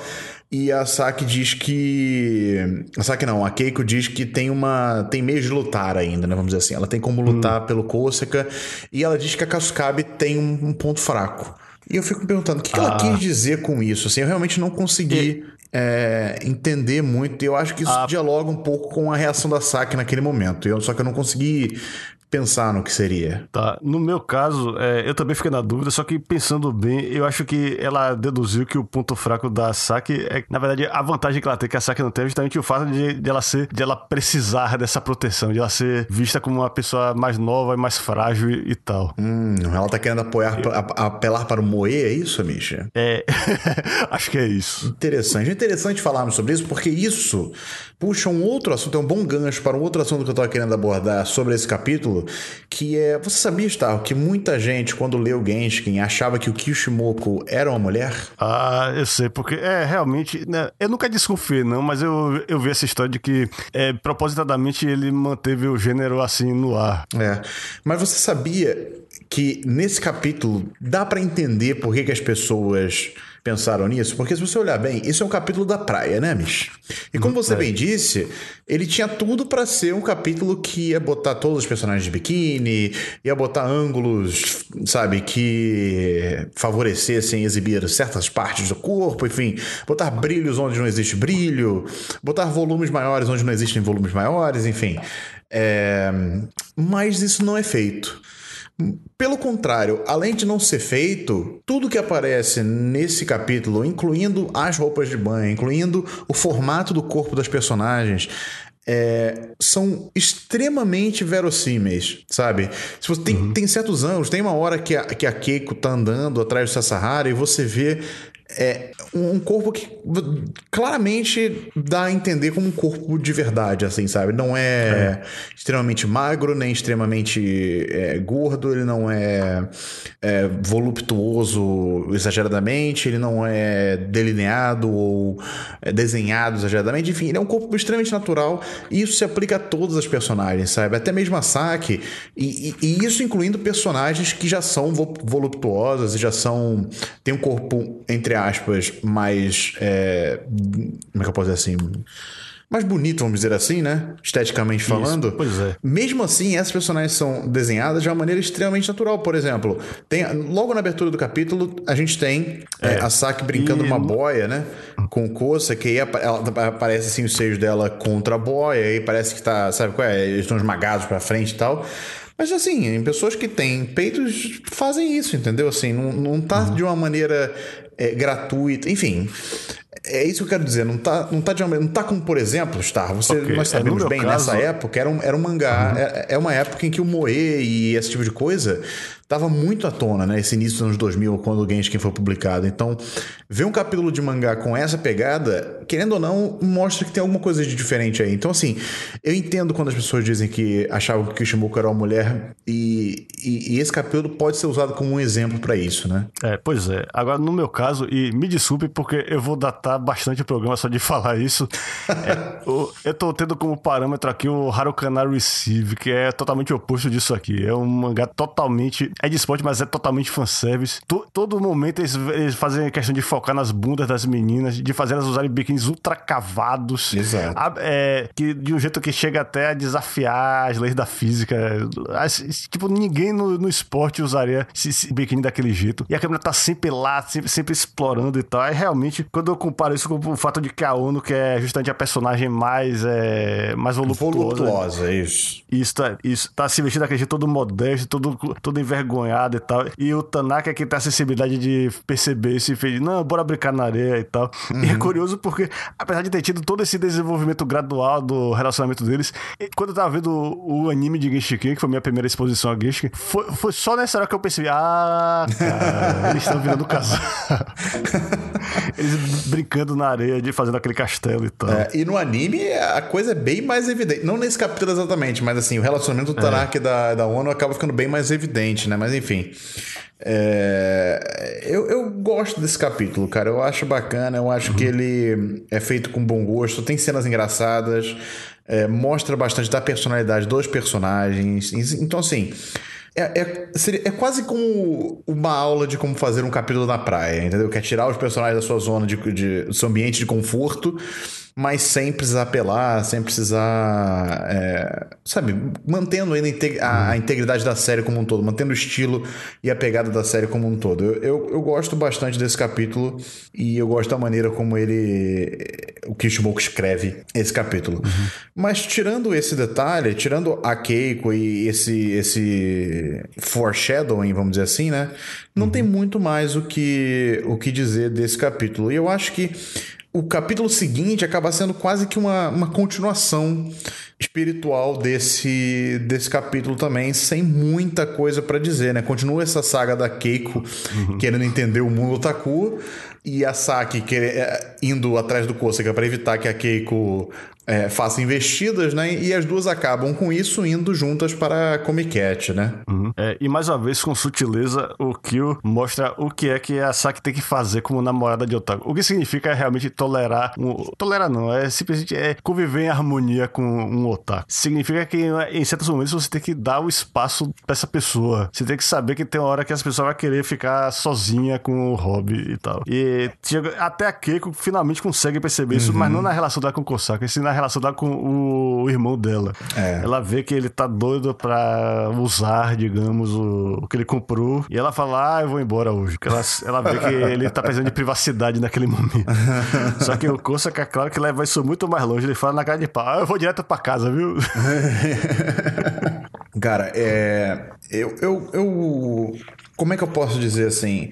E a Saki diz que. A Saki não, a Keiko diz que tem uma. tem meio de lutar ainda, né? Vamos dizer assim. Ela tem como lutar hum. pelo Koseka. E ela diz que a Kasukabe tem um, um ponto fraco. E eu fico me perguntando o que, que ela ah. quis dizer com isso. Assim, eu realmente não consegui e... é, entender muito. E eu acho que isso ah. dialoga um pouco com a reação da Saki naquele momento. Eu, só que eu não consegui pensar no que seria. Tá. No meu caso, é, eu também fiquei na dúvida, só que pensando bem, eu acho que ela deduziu que o ponto fraco da Saki é, na verdade, a vantagem que ela tem, que a Saki não tem, é justamente o fato de, de, ela ser, de ela precisar dessa proteção, de ela ser vista como uma pessoa mais nova e mais frágil e, e tal. Hum, ela tá querendo apoiar, eu... a, apelar para o Moe, é isso, Misha? É, acho que é isso. Interessante. É interessante falarmos sobre isso, porque isso puxa um outro assunto, é um bom gancho para um outro assunto que eu tava querendo abordar sobre esse capítulo, que é. Você sabia, Star, que muita gente, quando leu Genshin, achava que o Kishimoku era uma mulher? Ah, eu sei, porque é realmente. Né, eu nunca desconfiei, não, mas eu, eu vi essa história de que é, propositadamente ele manteve o gênero assim no ar. É. Mas você sabia que nesse capítulo dá para entender por que, que as pessoas pensaram nisso? Porque se você olhar bem, isso é um capítulo da praia, né, Mish? E como você é. bem disse, ele tinha tudo para ser um capítulo que ia botar todos os personagens de biquíni, ia botar ângulos, sabe, que favorecessem exibir certas partes do corpo, enfim, botar brilhos onde não existe brilho, botar volumes maiores onde não existem volumes maiores, enfim. É... Mas isso não é feito. Pelo contrário, além de não ser feito, tudo que aparece nesse capítulo, incluindo as roupas de banho, incluindo o formato do corpo das personagens, é, são extremamente verossímeis, sabe? Se você tem, uhum. tem certos ângulos, tem uma hora que a, que a Keiko tá andando atrás do Sasahara e você vê é um corpo que claramente dá a entender como um corpo de verdade, assim, sabe? Não é, é. extremamente magro, nem extremamente é, gordo, ele não é, é, voluptuoso exageradamente, ele não é delineado ou é, desenhado exageradamente, enfim, ele é um corpo extremamente natural e isso se aplica a todas as personagens, sabe? Até mesmo a Saki, e, e, e isso incluindo personagens que já são voluptuosas e já são. tem um corpo, entre aspas, mais. É, como é que eu posso dizer assim? mais bonito, vamos dizer assim, né? Esteticamente falando. Isso, pois é. Mesmo assim, essas personagens são desenhadas de uma maneira extremamente natural. Por exemplo, tem, logo na abertura do capítulo, a gente tem é. É, a Saki brincando e... numa boia, né? Com Kosa, que aí ela, aparece assim os seios dela contra a boia, aí parece que tá, sabe qual é? Eles estão esmagados pra frente e tal. Mas assim, pessoas que têm peitos fazem isso, entendeu? Assim, não, não tá uhum. de uma maneira é, gratuita. Enfim, é isso que eu quero dizer. Não tá, não tá, de não tá como, por exemplo, Star. Você, okay. Nós é, sabemos é, bem, caso... nessa época era um, era um mangá. Uhum. É, é, uma época em que o Moe e esse tipo de coisa tava muito à tona, né? Esse início dos anos 2000, quando o Genshin foi publicado. Então, ver um capítulo de mangá com essa pegada, querendo ou não, mostra que tem alguma coisa de diferente aí. Então, assim, eu entendo quando as pessoas dizem que achavam que Kishimoku era uma mulher e, e, e esse capítulo pode ser usado como um exemplo para isso, né? É, pois é. Agora, no meu caso, e me desculpe porque eu vou datar bastante o programa só de falar isso, é, eu, eu tô tendo como parâmetro aqui o Harukana Receive, que é totalmente oposto disso aqui. É um mangá totalmente é de esporte, mas é totalmente fanservice. Todo momento eles, eles fazem questão de focar nas bundas das meninas, de fazer elas usarem biquínis ultra cavados. Exato. A, é, que, de um jeito que chega até a desafiar as leis da física. As, tipo, ninguém no, no esporte usaria esse, esse, biquíni daquele jeito. E a câmera tá sempre lá, sempre, sempre explorando e tal. E realmente, quando eu comparo isso com o fato de que a ONU, que é justamente a personagem mais, é, mais voluptuosa. Voluptuosa, isso. Isso tá, isso, tá se vestindo daquele jeito todo modesto, todo, todo envergonhado envergonhado e tal. E o Tanaka é que tem a sensibilidade de perceber isso e fez, não, bora brincar na areia e tal. Uhum. E é uhum. curioso porque, apesar de ter tido todo esse desenvolvimento gradual do relacionamento deles, quando eu tava vendo o, anime de Genshin que foi minha primeira exposição a Genshin, foi, foi só nessa hora que eu percebi, ah, cara, eles estão virando casal. Eles brincando na areia, de fazendo aquele castelo e tal. É, e no anime a coisa é bem mais evidente. Não nesse capítulo exatamente, mas assim, o relacionamento do Tanaka é. e da, da ONU acaba ficando bem mais evidente, né? Mas enfim. É, eu, eu gosto desse capítulo, cara. Eu acho bacana, eu acho uhum. que ele é feito com bom gosto, tem cenas engraçadas, é, mostra bastante da personalidade dos personagens. Então, assim, é, é, seria, é quase como uma aula de como fazer um capítulo na praia, entendeu? Que é tirar os personagens da sua zona de, de do seu ambiente de conforto mas sem precisar apelar, sem precisar, é, sabe, mantendo ainda a, integridade da série como um todo, mantendo o estilo e a pegada da série como um todo. Eu, eu, eu gosto bastante desse capítulo e eu gosto da maneira como ele, o Kishimoku escreve esse capítulo. Uhum. Mas tirando esse detalhe, tirando a Keiko e esse, esse foreshadowing, vamos dizer assim, né, não uhum. tem muito mais o que, o que dizer desse capítulo. E eu acho que o capítulo seguinte acaba sendo quase que uma, uma continuação espiritual desse, desse capítulo também, sem muita coisa para dizer, né? Continua essa saga da Keiko uhum. querendo entender o mundo otaku e a Saki é, indo atrás do Kosaka para evitar que a Keiko é, faça investidas, né? E as duas acabam com isso indo juntas para a Comic né? Uhum. É, e mais uma vez, com sutileza, o Kyo mostra o que é que a Saki tem que fazer como namorada de otaku. O que significa realmente tolerar. Um, tolerar não, é simplesmente é conviver em harmonia com um otaku. Significa que em certos momentos você tem que dar o espaço para essa pessoa. Você tem que saber que tem uma hora que essa pessoa vai querer ficar sozinha com o hobby e tal. E até a Keiko finalmente consegue perceber isso, mas uhum. não na relação dela com o Kosaka, sim na relação dela com o irmão dela. É. Ela vê que ele tá doido pra usar, digamos, o, o que ele comprou. E ela fala, ah, eu vou embora hoje. Ela, ela vê que ele tá precisando de privacidade naquele momento. Só que o Kosaka, claro que leva isso muito mais longe. Ele fala na cara de pau, ah, eu vou direto pra casa, viu? Cara, é. Eu, eu, eu. Como é que eu posso dizer assim?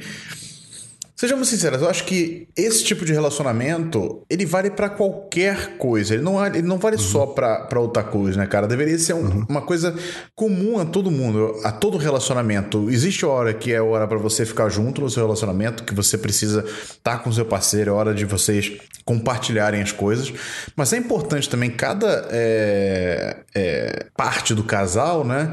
Sejamos sinceros, eu acho que esse tipo de relacionamento, ele vale para qualquer coisa. Ele não, ele não vale uhum. só para otakus, né, cara? Deveria ser um, uhum. uma coisa comum a todo mundo, a todo relacionamento. Existe hora que é hora para você ficar junto no seu relacionamento, que você precisa estar tá com seu parceiro, é hora de vocês compartilharem as coisas. Mas é importante também cada é, é, parte do casal, né?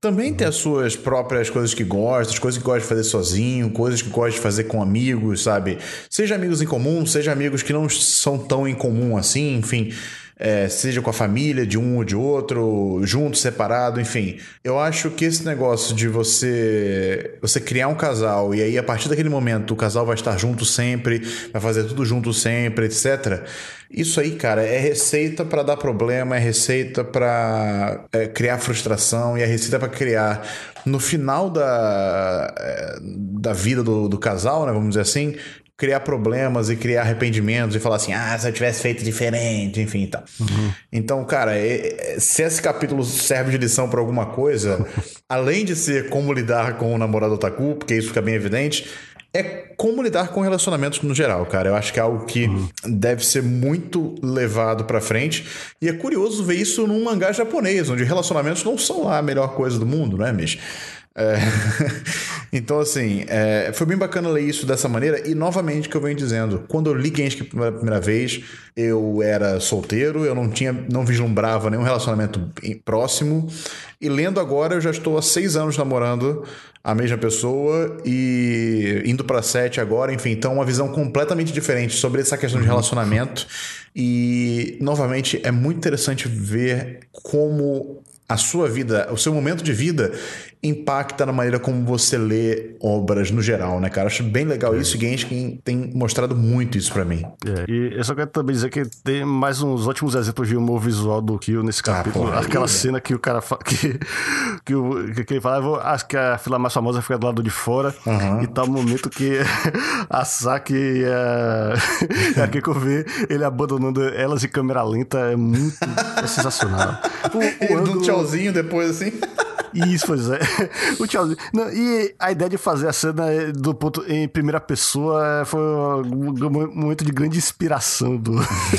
Também tem as suas próprias coisas que gosta, as coisas que gosta de fazer sozinho, coisas que gosta de fazer com amigos, sabe? Seja amigos em comum, seja amigos que não são tão em comum assim, enfim é, seja com a família, de um ou de outro, junto, separado, enfim. Eu acho que esse negócio de você você criar um casal e aí a partir daquele momento o casal vai estar junto sempre, vai fazer tudo junto sempre, etc. Isso aí, cara, é receita para dar problema, é receita para é, criar frustração e é receita para criar no final da, é, da vida do, do casal, né, vamos dizer assim, criar problemas e criar arrependimentos e falar assim, ah, se eu tivesse feito diferente, enfim e tal. Uhum. Então, cara, é, é, se esse capítulo serve de lição para alguma coisa, além de ser como lidar com o namorado otaku, porque isso fica bem evidente, é como lidar com relacionamentos no geral, cara. Eu acho que é algo que uhum. deve ser muito levado para frente. E é curioso ver isso num mangá japonês, onde relacionamentos não são lá a melhor coisa do mundo, né, Mish? É... então, assim, é... foi bem bacana ler isso dessa maneira. E, novamente, que eu venho dizendo, quando eu li Genshin pela primeira vez, eu era solteiro, eu não tinha, não vislumbrava nenhum relacionamento próximo. E lendo agora, eu já estou há seis anos namorando a mesma pessoa e indo para sete agora, enfim, então uma visão completamente diferente sobre essa questão de uhum. relacionamento. E, novamente, é muito interessante ver como a sua vida, o seu momento de vida impacta na maneira como você lê obras no geral, né, cara? Acho bem legal é. isso e Genshin tem mostrado muito isso para mim. É. E eu só quero também dizer que tem mais uns ótimos exemplos de humor visual do Kyo nesse ah, capítulo. Ah, porra, Aquela é. cena que o cara fa... que, que, o, que, que ele fala, vou... acho que a fila mais famosa fica do lado de fora uhum. e tá o momento que a Saki e a, a Keiko vê ele abandonando elas em câmera lenta é muito é sensacional. O, o ângulo... um tchauzinho depois assim. Isso, pois é. O. Não, e a ideia de fazer a cena do ponto em primeira pessoa foi um momento de grande inspiração do,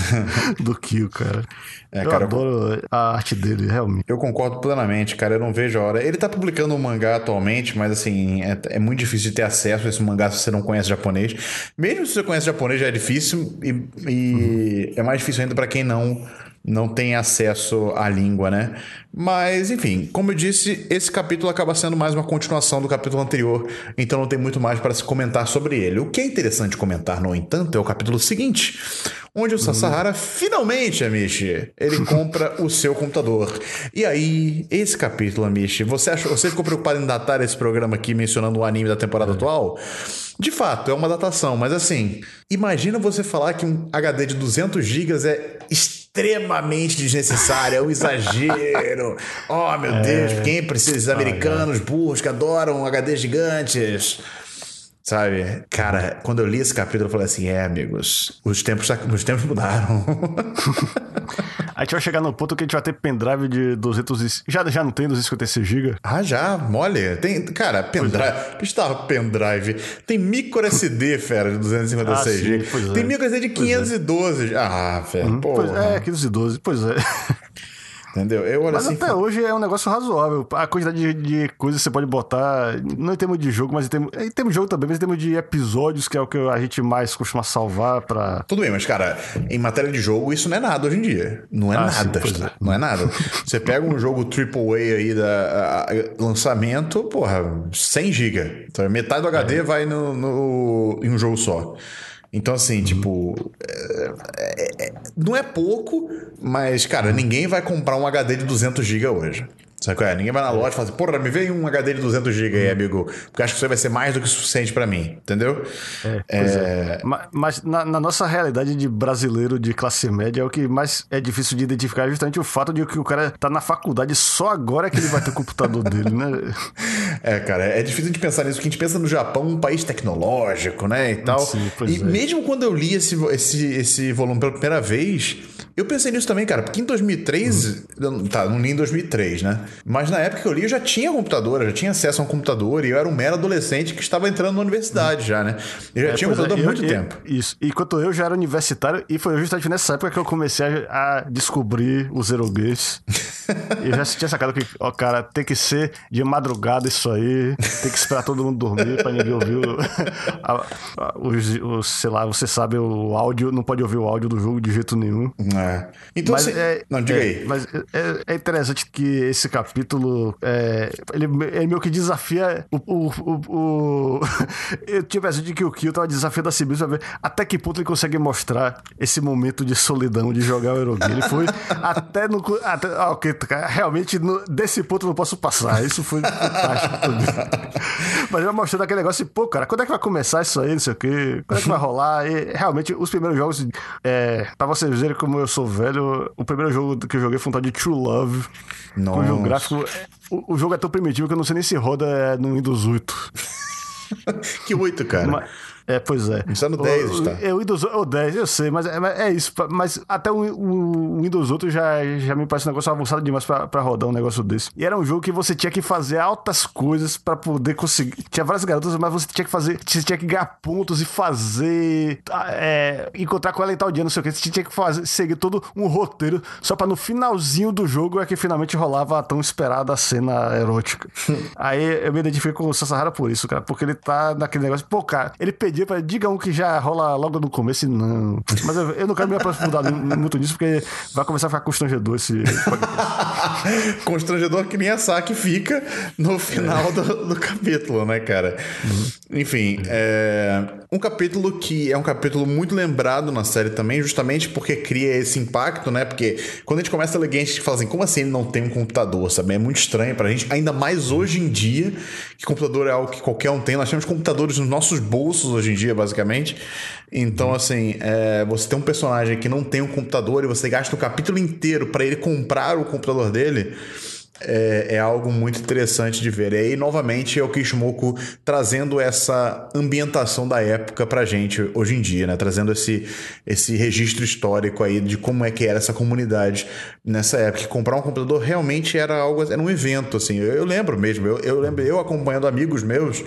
do Kill, cara. É, eu cara, adoro eu... a arte dele, realmente. Eu concordo plenamente, cara. Eu não vejo a hora. Ele tá publicando um mangá atualmente, mas assim, é, é muito difícil de ter acesso a esse mangá se você não conhece japonês. Mesmo se você conhece japonês, já é difícil. E, e uhum. é mais difícil ainda para quem não não tem acesso à língua, né? Mas, enfim, como eu disse, esse capítulo acaba sendo mais uma continuação do capítulo anterior, então não tem muito mais para se comentar sobre ele. O que é interessante comentar, no entanto, é o capítulo seguinte, onde o Sasahara hum. finalmente, Amishi, ele compra o seu computador. E aí, esse capítulo, Amishi, você achou, você ficou preocupado em datar esse programa aqui mencionando o anime da temporada é. atual? De fato, é uma datação, mas assim, imagina você falar que um HD de 200 GB é extremamente desnecessário, é um exagero. Oh, meu é... Deus, quem precisa? Os americanos burros que adoram HD gigantes. Sabe? Cara, quando eu li esse capítulo, eu falei assim: é, amigos, os tempos, os tempos mudaram. a gente vai chegar no ponto que a gente vai ter pendrive de 200. Já, já não tem 256 GB? Ah, já, mole. Tem, cara, pendrive. É. Que estava pendrive? Tem micro SD, fera, de 256 ah, GB. Tem é. micro SD de 512. É. Ah, fera, hum, pô. É, 512, pois é. Entendeu? Eu mas assim, até hoje é um negócio razoável. A quantidade de, de coisas que você pode botar, não em termos de jogo, mas em termos, em termos de jogo também, mas em termos de episódios, que é o que a gente mais costuma salvar pra. Tudo bem, mas cara, em matéria de jogo, isso não é nada hoje em dia. Não é ah, nada. Sim, é. Não é nada. você pega um jogo AAA aí da a, lançamento, porra, 100 GB. Então, metade do HD é. vai no, no, em um jogo só. Então, assim, uhum. tipo. É, é, é, não é pouco, mas, cara, ninguém vai comprar um HD de 200 GB hoje. Sabe qual é? Ninguém vai na loja e fala assim, porra, me veio um HD de 200 GB aí, amigo, porque acho que isso aí vai ser mais do que suficiente para mim, entendeu? É, é... é. Mas, mas na, na, nossa realidade de brasileiro de classe média, é o que mais é difícil de identificar é justamente o fato de que o cara tá na faculdade só agora que ele vai ter o computador dele, né? É, cara, é difícil de pensar nisso, porque a gente pensa no Japão, um país tecnológico, né, e tal. Sim, e é. mesmo quando eu li esse, esse, esse volume pela primeira vez, eu pensei nisso também, cara, porque em 2003, uhum. tá, não li em 2003, né? Mas na época que eu li, eu já tinha computador, eu já tinha acesso a um computador e eu era um mero adolescente que estava entrando na universidade já, né? Eu já é, tinha computador há é, muito eu, tempo. Isso. E quando eu já era universitário, e foi justamente nessa época que eu comecei a, a descobrir o Zero Games. eu já tinha sacado que, ó, cara, tem que ser de madrugada isso aí, tem que esperar todo mundo dormir pra ninguém ouvir o, a, a, o, o, sei lá, você sabe o áudio, não pode ouvir o áudio do jogo de jeito nenhum. É. Então, mas, assim, é, não, diga é, aí. Mas é, é interessante que esse capítulo, é, ele, ele meio que desafia o... o, o, o... eu tinha pensado de que o Kill tava desafiando a si mesmo pra ver até que ponto ele consegue mostrar esse momento de solidão de jogar o Eurogame. Ele foi até no... Até, ah, ok, realmente no, desse ponto eu não posso passar. Isso foi fantástico. Mas ele mostrando aquele negócio, pô, cara, quando é que vai começar isso aí, não sei o quê? Quando é que vai rolar? E realmente, os primeiros jogos, é, pra vocês verem como eu sou velho, o primeiro jogo que eu joguei foi um tal de True Love. Nossa. Cujo gráfico. O, o, jogo é tão primitivo que eu não sei nem se roda no Windows 8. que 8, cara? Mas, é, pois é. Está no 10, o, tá? É, o Windows o 10, eu sei, mas é, é isso. Mas até o, o, Windows outro já, já me parece um negócio avançado demais pra, pra rodar um negócio desse. E era um jogo que você tinha que fazer altas coisas pra poder conseguir. Tinha várias garotas, mas você tinha que fazer. Você tinha que ganhar pontos e fazer. É, encontrar com ela em tal dia, não sei o que. Você tinha que fazer, seguir todo um roteiro só pra no finalzinho do jogo é que finalmente rolava a tão esperada cena erótica. Aí eu me identifico com o Sassahara por isso, cara, porque ele tá naquele negócio. Pô, cara, ele pediu pedir pra. Diga um que já rola logo no começo e não. Mas eu, eu não quero me aprofundar muito nisso, porque vai começar a ficar constrangedor esse. constrangedor que nem a saque fica no final é. do, do, capítulo, né, cara? Uhum. Enfim, é um capítulo que é um capítulo muito lembrado na série também, justamente porque cria esse impacto, né? Porque quando a gente começa a ler a gente fala assim, como assim ele não tem um computador, sabe? É muito estranho pra gente, ainda mais hoje em dia, que computador é algo que qualquer um tem. Nós temos computadores nos nossos bolsos hoje em dia, basicamente. Então, assim, é, você tem um personagem que não tem um computador e você gasta o capítulo inteiro para ele comprar o computador dele é, é, algo muito interessante de ver. E aí, novamente, é o Kishimoku trazendo essa ambientação da época pra gente hoje em dia, né? Trazendo esse, esse registro histórico aí de como é que era essa comunidade nessa época. comprar um computador realmente era algo, era um evento, assim. Eu, eu lembro mesmo, eu, eu lembro eu acompanhando amigos meus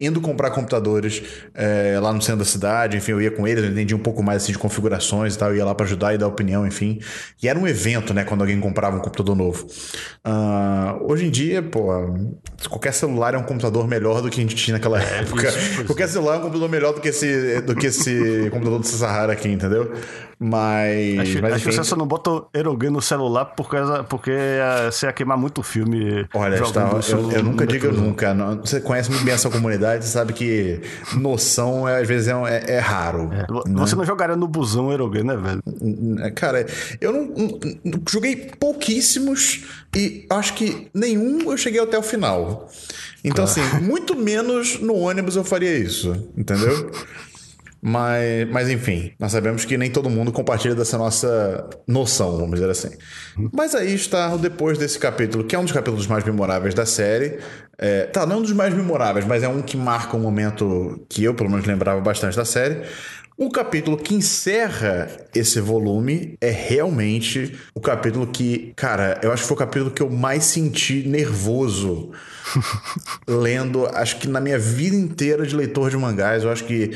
indo comprar computadores é, lá no centro da cidade, enfim, eu ia com eles, eu entendi um pouco mais assim, de configurações e tal, eu ia lá para ajudar e dar opinião, enfim. E era um evento, né, quando alguém comprava um computador novo. Uh, hoje em dia, pô, qualquer celular é um computador melhor do que a gente tinha naquela é, época. Isso, qualquer celular é um computador melhor do que esse, do que esse computador do Sahara aqui, entendeu? Mas. Acho, mas, acho que você só não bota Erogen no celular porque, porque uh, você ia queimar muito filme. Olha, está, eu, eu, nunca digo nunca. Não, você conhece muito bem essa comunidade, você sabe que noção é, às vezes é, é, é raro. É, né? Você não jogaria no busão Erogen, né, velho? Cara, eu não, não, joguei pouquíssimos e acho que nenhum eu cheguei até o final. Então, assim, muito menos no ônibus eu faria isso, entendeu? Mas, mas enfim, nós sabemos que nem todo mundo compartilha dessa nossa noção, vamos dizer assim. Mas aí está depois desse capítulo, que é um dos capítulos mais memoráveis da série. É, tá, não um dos mais memoráveis, mas é um que marca um momento que eu, pelo menos, lembrava bastante da série. O capítulo que encerra esse volume é realmente o capítulo que, cara, eu acho que foi o capítulo que eu mais senti nervoso lendo, acho que na minha vida inteira de leitor de mangás, eu acho que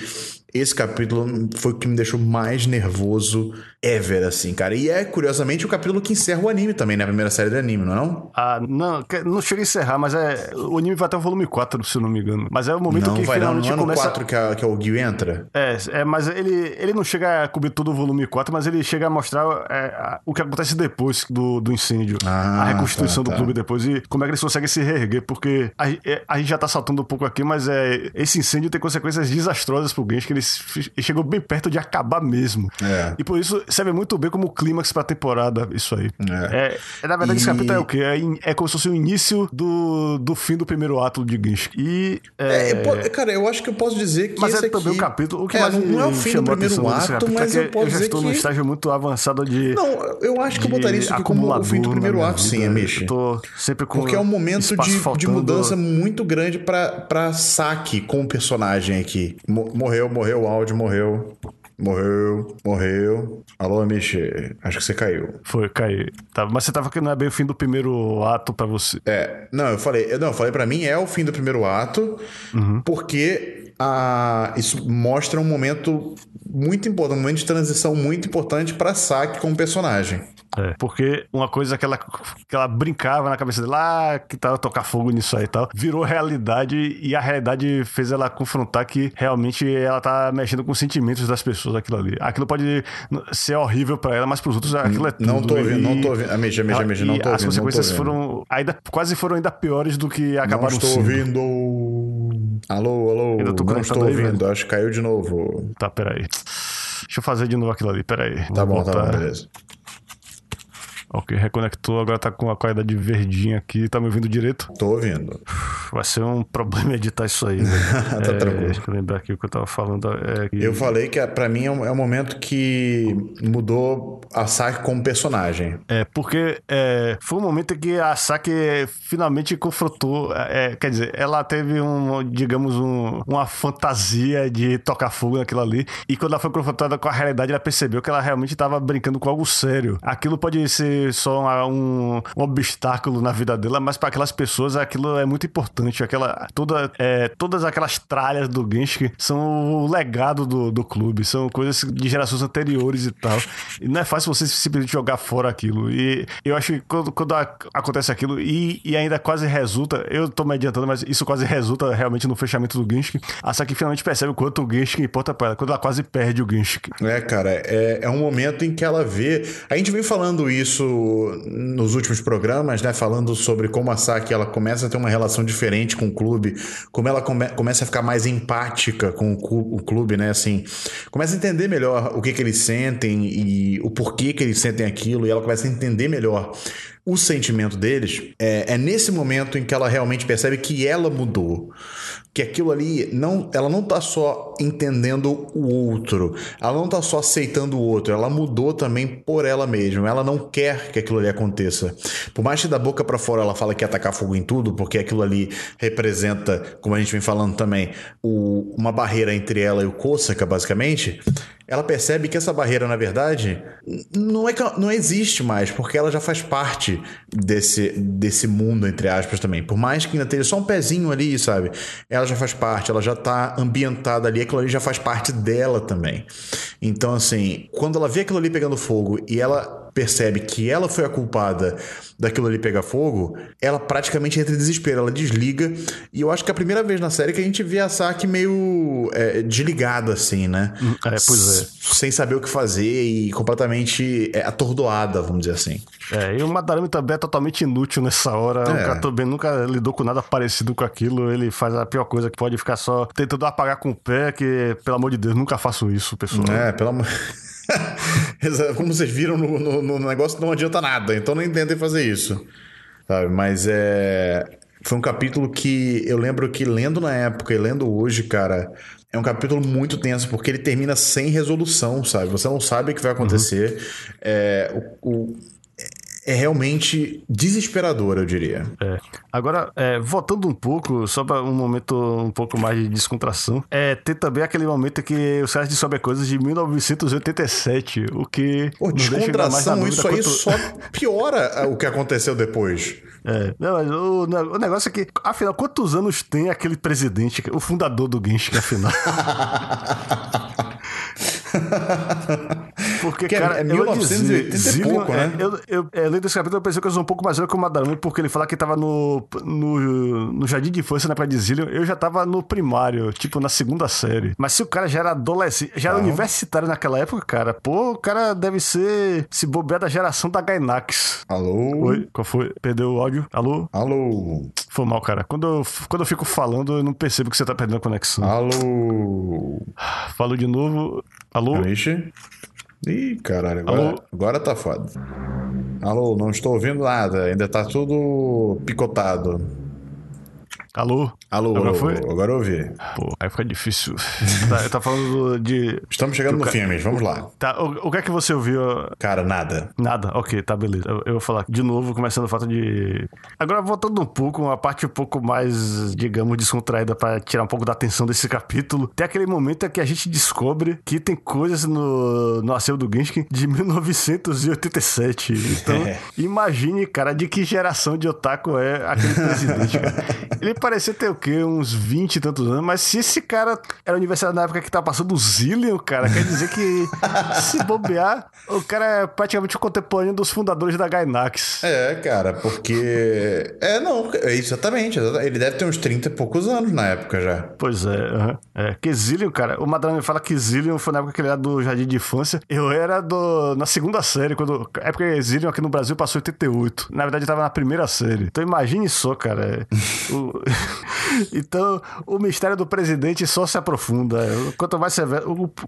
esse capítulo foi o que me deixou mais nervoso ever, assim, cara. E é, curiosamente, o capítulo que encerra o anime também, né? A primeira série do anime, não é não? Ah, não, não chega a encerrar, mas é. O anime vai até o volume 4, se eu não me engano. Mas é o momento não, que vai, finalmente não, não é começa. 4 que, a, que o Gil entra? É, é, mas ele, ele não chega a cobrir todo o volume 4, mas ele chega a mostrar é, o que acontece depois do, do incêndio. Ah, a reconstituição tá, do tá. clube depois e como é que eles conseguem se reerguer, porque a, é, a, gente já tá saltando um pouco aqui, mas é, esse incêndio tem consequências desastrosas pro Genshin, que ele, ele chegou bem perto de acabar mesmo. É. E por isso serve muito bem como clímax pra temporada, isso aí. É. é na verdade, e... esse capítulo é o quê? É, é como se fosse o início do, do fim do primeiro ato de Genshin. E. É, é cara, eu acho que eu posso dizer que. Mas é também aqui... o capítulo. O que mais não é o fim do primeiro ato, mas eu posso eu já dizer estou que... num estágio muito avançado de. Não, eu acho que eu botaria isso aqui como o fim do primeiro ato, sim, Amish. tô sempre com. Porque é um momento de, de mudança muito grande pra, pra saque com o personagem aqui. Morreu, morreu o áudio, morreu. Morreu, morreu. Alô, Michê, acho que você caiu. Foi, caiu. Tá, mas você tava que não é bem o fim do primeiro ato para você. É, não, eu falei, não, eu falei para mim é o fim do primeiro ato, uhum. porque a, isso mostra um momento muito importante, um momento de transição muito importante para Saki como personagem. É, porque uma coisa que ela, que ela brincava na cabeça dela, ah, que tava tocar fogo nisso aí e tal, virou realidade e a realidade fez ela confrontar que realmente ela tá mexendo com os sentimentos das pessoas, aquilo ali. Aquilo pode ser horrível para ela, mas pros outros aquilo é tudo. Não tô ouvindo, não tô ouvindo. Amiga, amiga, amiga, não tô ouvindo. As consequências foram ainda, quase foram ainda piores do que acabaram sendo. Não estou sendo. ouvindo. Alô, alô. Ainda tô não estou ouvindo, acho que caiu de novo. Tá, peraí. Deixa eu fazer de novo aquilo ali, peraí. Tá bom, tá bom, beleza. Ok, reconectou, agora tá com a qualidade verdinha aqui. Tá me ouvindo direito? Tô ouvindo. Vai ser um problema editar isso aí. Né? tá é, tranquilo. Deixa eu lembrar aqui o que eu tava falando. É que... Eu falei que para mim é um, é um, momento que mudou a Saki como personagem. É, porque é, foi um momento em que a Saki finalmente confrontou. É, quer dizer, ela teve um, digamos, um, uma fantasia de tocar fogo naquilo ali. E quando ela foi confrontada com a realidade, ela percebeu que ela realmente estava brincando com algo sério. Aquilo pode ser só um, um obstáculo na vida dela, mas para aquelas pessoas aquilo é muito importante. Aquela, toda, é, todas aquelas tralhas do Genshin são o legado do, do clube, são coisas de gerações anteriores e tal. E não é fácil você simplesmente jogar fora aquilo. E eu acho que quando, quando acontece aquilo e, e ainda quase resulta, eu tô me adiantando, mas isso quase resulta realmente no fechamento do Genshin. A Saki finalmente percebe o quanto o Genshin importa pra ela, quando ela quase perde o Genshin. É, cara, é, é um momento em que ela vê. A gente vem falando isso nos últimos programas, né, falando sobre como a Saki ela começa a ter uma relação diferente com o clube, como ela come, começa a ficar mais empática com o, o, clube, né, assim, começa a entender melhor o que, que eles sentem e o porquê que eles sentem aquilo, e ela começa a entender melhor o sentimento deles, é, é, nesse momento em que ela realmente percebe que ela mudou. Que aquilo ali não, ela não tá só entendendo o outro, ela não tá só aceitando o outro, ela mudou também por ela mesma. Ela não quer que aquilo ali aconteça. Por mais que da boca para fora ela fala que atacar fogo em tudo, porque aquilo ali representa, como a gente vem falando também, o, uma barreira entre ela e o Kosaka, basicamente ela percebe que essa barreira, na verdade, não, é, não existe mais, porque ela já faz parte desse, desse mundo, entre aspas, também. Por mais que ainda tenha só um pezinho ali, sabe? Já faz parte, ela já tá ambientada ali, aquilo ali já faz parte dela também. Então, assim, quando ela vê aquilo ali pegando fogo e ela percebe que ela foi a culpada daquilo ali pegar fogo, ela praticamente entra em desespero, ela desliga. E eu acho que é a primeira vez na série que a gente vê a Saki meio é, desligada, assim, né? Hum, é, pois é. Sem saber o que fazer e completamente é, atordoada, vamos dizer assim. É, e o Madarame também é totalmente inútil nessa hora. É. O também nunca lidou com nada parecido com aquilo. Ele faz a pior coisa que pode ficar só tentando apagar com o pé, que, pelo amor de Deus, nunca faço isso, pessoal. É, pelo amor. Como vocês viram no, no, no, negócio, não adianta nada. Então não intentem fazer isso. Sabe? Mas é. Foi um capítulo que eu lembro que lendo na época e lendo hoje, cara, é um capítulo muito tenso, porque ele termina sem resolução, sabe? Você não sabe o que vai acontecer. Uhum. É, o, o é realmente desesperador, eu diria. É. Agora, é, voltando um pouco, só para um momento um pouco mais de descontração, é, tem também aquele momento que o caras descobre coisas de 1987, o que. Pô, descontração, isso aí quanto... só piora o que aconteceu depois. É, não, mas o, o, negócio é que, afinal, quantos anos tem aquele presidente, o fundador do Genshin, afinal? Porque, que é cara, é, é 1980 dizer, e pouco, né? É, eu, eu, é, lendo esse capítulo, eu pensei que eu sou um pouco mais velho que o Madarame, porque ele fala que tava no, no, no jardim de infância, né, pra Zillion. Eu já tava no primário, tipo, na segunda série. Mas se o cara já era adolescente, já era universitário naquela época, cara, pô, o cara deve ser, se bobear da geração da Gainax. Alô? Oi, qual foi? Perdeu o áudio? Alô? Alô? Foi mal, cara. Quando eu, quando eu fico falando, eu não percebo que você tá perdendo a conexão. Alô? Falou de novo. Alô? Ixi. Ih, caralho, agora, Alô? agora tá foda. Alô, não estou ouvindo nada, ainda tá tudo picotado. Alô? Alô, agora foi? Agora eu ouvi. Pô, aí fica difícil. tá, tá falando de. Estamos chegando no ca... filme, vamos lá. Tá, o, o, que é que você ouviu? Cara, nada. Nada, ok, tá, beleza. Eu, eu vou falar de novo, começando o fato de. Agora, voltando um pouco, uma parte um pouco mais, digamos, descontraída para tirar um pouco da atenção desse capítulo. Tem aquele momento que a gente descobre que tem coisas no, no acervo do Genshin de 1987. Então, é. imagine, cara, de que geração de otaku é aquele presidente, cara. Ele parecia ter o quê? Uns 20 e tantos anos. Mas se esse cara era aniversário na época que tá passando o Zillion, cara, quer dizer que se bobear, o cara é praticamente o contemporâneo dos fundadores da Gainax. É, cara, porque. É, não, é exatamente. Ele deve ter uns 30 e poucos anos na época já. Pois é, uhum. é. Que Zillion, cara, o Madrame fala que Zillion foi na época que ele era do Jardim de Infância. Eu era do, na segunda série, quando. É porque Zillion aqui no Brasil passou 88. Na verdade, eu tava na primeira série. Então imagine só, cara. O, então, o mistério do presidente só se aprofunda. Quanto mais você vê,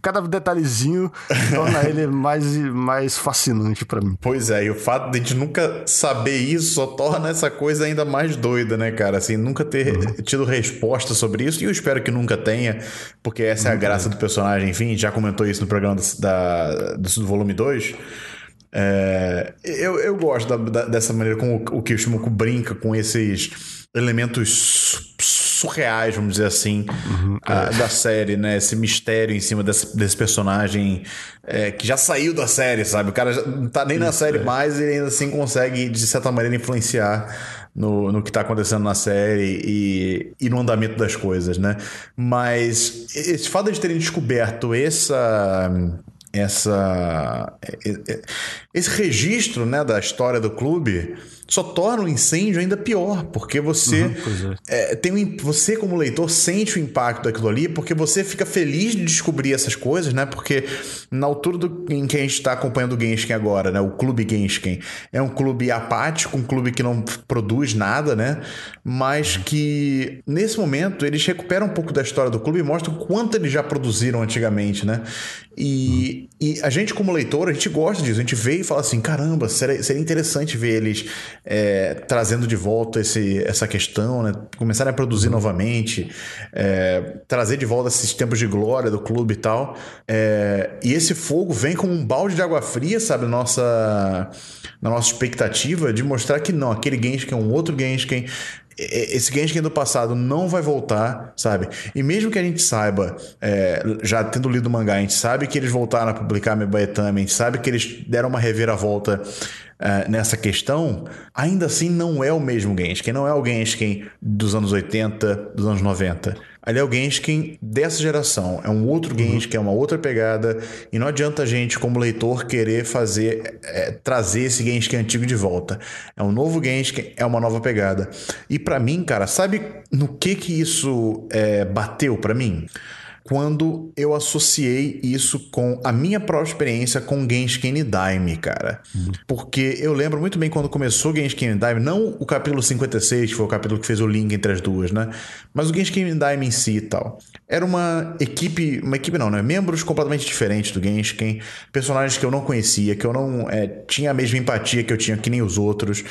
cada detalhezinho torna ele mais, mais fascinante para mim. Pois é, e o fato de a gente nunca saber isso só torna essa coisa ainda mais doida, né, cara? Assim, nunca ter uhum. tido resposta sobre isso, e eu espero que nunca tenha, porque essa é a graça do personagem. Enfim, já comentou isso no programa da, do, do volume 2. É, eu, eu gosto da, da, dessa maneira como o, o Kishimoku brinca com esses elementos surreais, vamos dizer assim, uhum, a, é. da série, né? Esse mistério em cima desse, desse personagem é, que já saiu da série, sabe? O cara já não tá nem Isso, na série é. mais e ainda assim consegue, de certa maneira, influenciar no, no que está acontecendo na série e, e no andamento das coisas, né? Mas esse fato de terem descoberto essa essa esse registro né, da história do clube só torna o incêndio ainda pior, porque você uhum, é. É, tem um, você como leitor sente o impacto daquilo ali, porque você fica feliz de descobrir essas coisas, né? Porque na altura do, em que a gente está acompanhando o Genshin agora, né? O clube Genshin é um clube apático, um clube que não produz nada, né? Mas uhum. que nesse momento eles recuperam um pouco da história do clube e mostram quanto eles já produziram antigamente, né? E, uhum. e a gente como leitor a gente gosta disso, a gente vê e fala assim, caramba, seria, seria interessante ver eles é, trazendo de volta esse, essa questão, né? Começarem a produzir novamente, é, trazer de volta esses tempos de glória do clube e tal. É, e esse fogo vem como um balde de água fria, sabe? Nossa, na nossa expectativa de mostrar que não, aquele Genshin é um outro Genshin, esse Genshin do passado não vai voltar, sabe? E mesmo que a gente saiba, é, já tendo lido o mangá, a gente sabe que eles voltaram a publicar Mebaetame, a gente sabe que eles deram uma reviravolta é, nessa questão, ainda assim não é o mesmo Genshin, não é o Genshin dos anos 80, dos anos 90. Ali é o Genshin dessa geração. É um outro Genshin, uhum. é uma outra pegada. E não adianta a gente, como leitor, querer fazer, é, trazer esse Genshin antigo de volta. É um novo Genshin, é uma nova pegada. E para mim, cara, sabe no que que isso é, bateu para mim? Quando eu associei isso com a minha própria experiência com Genshin Daime, cara. Porque eu lembro muito bem quando começou Genshin Daime, não o capítulo 56, que foi o capítulo que fez o link entre as duas, né? Mas o Genshin Daime em si e tal. Era uma equipe, uma equipe não, né? Membros completamente diferentes do Genshin, personagens que eu não conhecia, que eu não é, tinha a mesma empatia que eu tinha que nem os outros.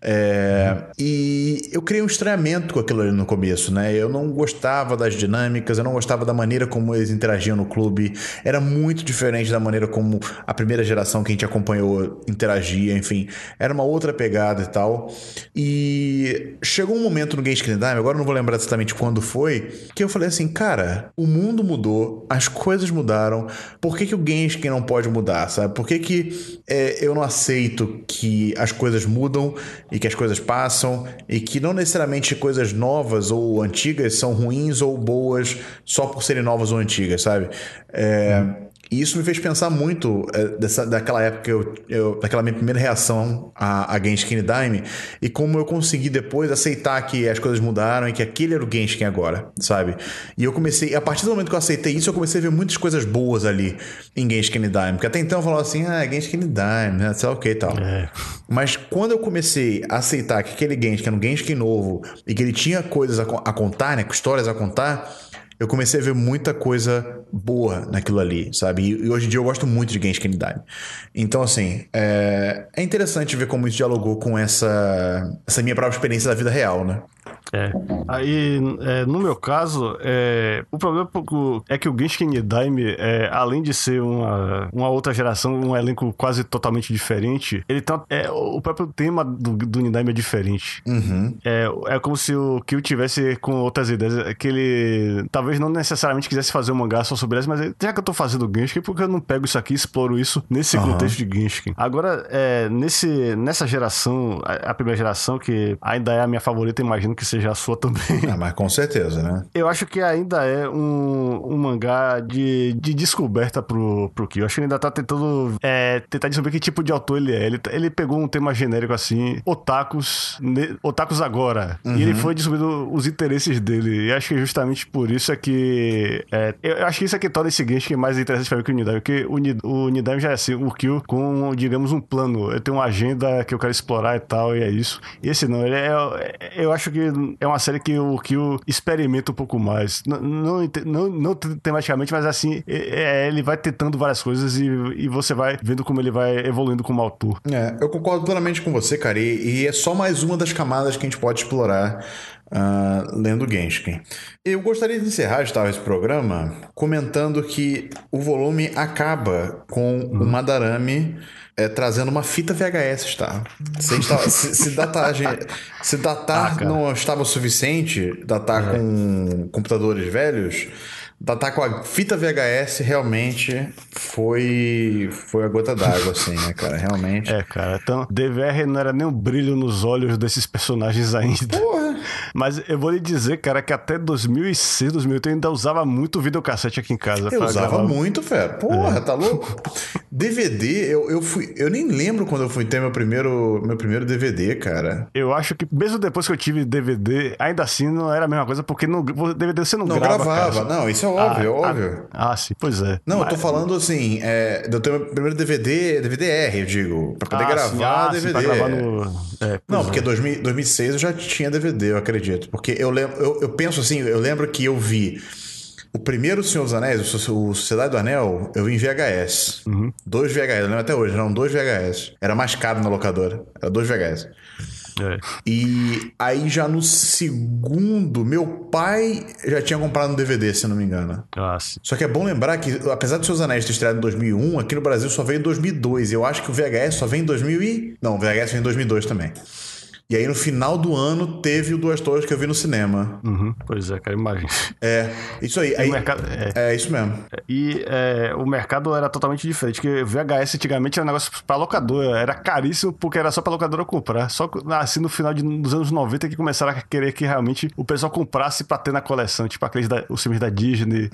É. E eu criei um estranhamento com aquilo ali no começo, né? Eu não gostava das dinâmicas, eu não gostava da maneira como eles interagiam no clube. Era muito diferente da maneira como a primeira geração que a gente acompanhou interagia, enfim. Era uma outra pegada e tal. E chegou um momento no Genshin Dime, agora eu não vou lembrar exatamente quando foi, que eu falei assim, cara, o mundo mudou, as coisas mudaram, por que, que o Genshin não pode mudar, sabe? Por que, que é, eu não aceito que as coisas mudam e que as coisas passam e que não necessariamente coisas novas ou antigas são ruins ou boas só por serem novas ou antigas, sabe? É, hum. E isso me fez pensar muito é, dessa, daquela época, eu, eu, daquela minha primeira reação a, a Genshin Daime e como eu consegui depois aceitar que as coisas mudaram e que aquele era o Genshin agora, sabe? E eu comecei, a partir do momento que eu aceitei isso, eu comecei a ver muitas coisas boas ali em Genshin Daime, porque até então eu falava assim, ah, Genshin Daime, né? sei lá o que e tal. É. Mas quando eu comecei a aceitar que aquele Genshin era um Genshin novo e que ele tinha coisas a, a contar, né, histórias a contar, eu comecei a ver muita coisa boa naquilo ali, sabe? E, e hoje em dia eu gosto muito de Genshin Impact. Então, assim, é, é interessante ver como isso dialogou com essa, essa minha própria experiência da vida real, né? É. Aí, é, no meu caso, é, o problema é que o Genshin Nidaime, é, além de ser uma, uma outra geração, um elenco quase totalmente diferente, ele tá, é, o próprio tema do, do Nidaime é diferente. Uhum. É, é como se o Kyo tivesse com outras ideias, é que ele talvez não necessariamente quisesse fazer um mangá só sobre isso, mas já que eu tô fazendo Genshin, por que eu não pego isso aqui e exploro isso nesse uhum. contexto de Genshin? Agora, é, nesse, nessa geração, a, a primeira geração, que ainda é a minha favorita, imagino que seja seja a sua também. Ah, mas com certeza, né? Eu acho que ainda é um, um mangá de, de descoberta pro, pro Kyo. Eu acho que ele ainda tá tentando é, tentar descobrir que tipo de autor ele é. Ele, ele pegou um tema genérico assim, otakus, ne, otakus agora. Uhum. E ele uhum. foi descobrindo os interesses dele. E acho que justamente por isso é que. É, eu acho que isso é que torna esse Genshin mais interessante pra mim que o Nidai. Porque o, o Nidai já é assim, o Kyo com, digamos, um plano. Eu tenho uma agenda que eu quero explorar e tal, e é isso. E esse não, ele é. Eu acho que é uma série que o Kyo experimenta um pouco mais. Não, não, não, não tematicamente, mas assim, é, é, ele vai tentando várias coisas e, e você vai vendo como ele vai evoluindo como autor. É, eu concordo plenamente com você, cara. E, e é só mais uma das camadas que a gente pode explorar Uh, lendo Genshin. Eu gostaria de encerrar estava esse programa comentando que o volume acaba com uhum. o Madarame é, trazendo uma fita VHS, tá? Se, se, se datagem, se datar ah, não estava o suficiente, datar é. com computadores velhos, datar com a fita VHS realmente foi foi a gota d'água, assim, né, cara? Realmente. É, cara. Então, DVR não era nem o brilho nos olhos desses personagens ainda. Porra! Mas eu vou lhe dizer, cara, que até 2006, 2008 eu ainda usava muito videocassete aqui em casa. Eu usava gravar. muito, fera. Porra, é. tá louco? DVD, eu, eu fui. Eu nem lembro quando eu fui ter meu primeiro, meu primeiro DVD, cara. Eu acho que mesmo depois que eu tive DVD, ainda assim não era a mesma coisa, porque no DVD você não, não grava. Não gravava, cara. não, isso é óbvio, ah, óbvio. Ah, ah, sim, pois é. Não, Mas... eu tô falando assim, é, eu tenho meu primeiro DVD, DVD-R, eu digo, pra poder ah, gravar sim, ah, DVD. Sim, pra gravar no... É, não, porque 2000, 2006 eu já tinha DVD, eu acredito. Porque eu lembro, eu, eu penso assim, eu lembro que eu vi o primeiro Senhor dos Anéis, o Sociedade do Anel, eu vi em VHS. Uhum. Dois VHS, eu lembro até hoje, eram dois VHS. Era mais caro na locadora. Era dois VHS. É. E aí já no segundo, meu pai já tinha comprado um DVD, se não me engano. Ah. Só que é bom lembrar que, apesar de Seus Anéis ter estreado em 2001, aqui no Brasil só veio em 2002. Eu acho que o VHS só vem em 2000 e... Não, o VHS vem em 2002 também. E aí no final do ano teve o Duas Torres que eu vi no cinema. Uhum, pois é, cara, imagem. É, isso aí. Aí mercado- é. é. isso mesmo. E é, o mercado era totalmente diferente, porque VHS antigamente era um negócio pra locadora, era caríssimo porque era só pra locadora comprar. Só assim no final de- dos anos 90 que começaram a querer que realmente o pessoal comprasse pra ter na coleção, tipo aqueles da, os filmes da Disney,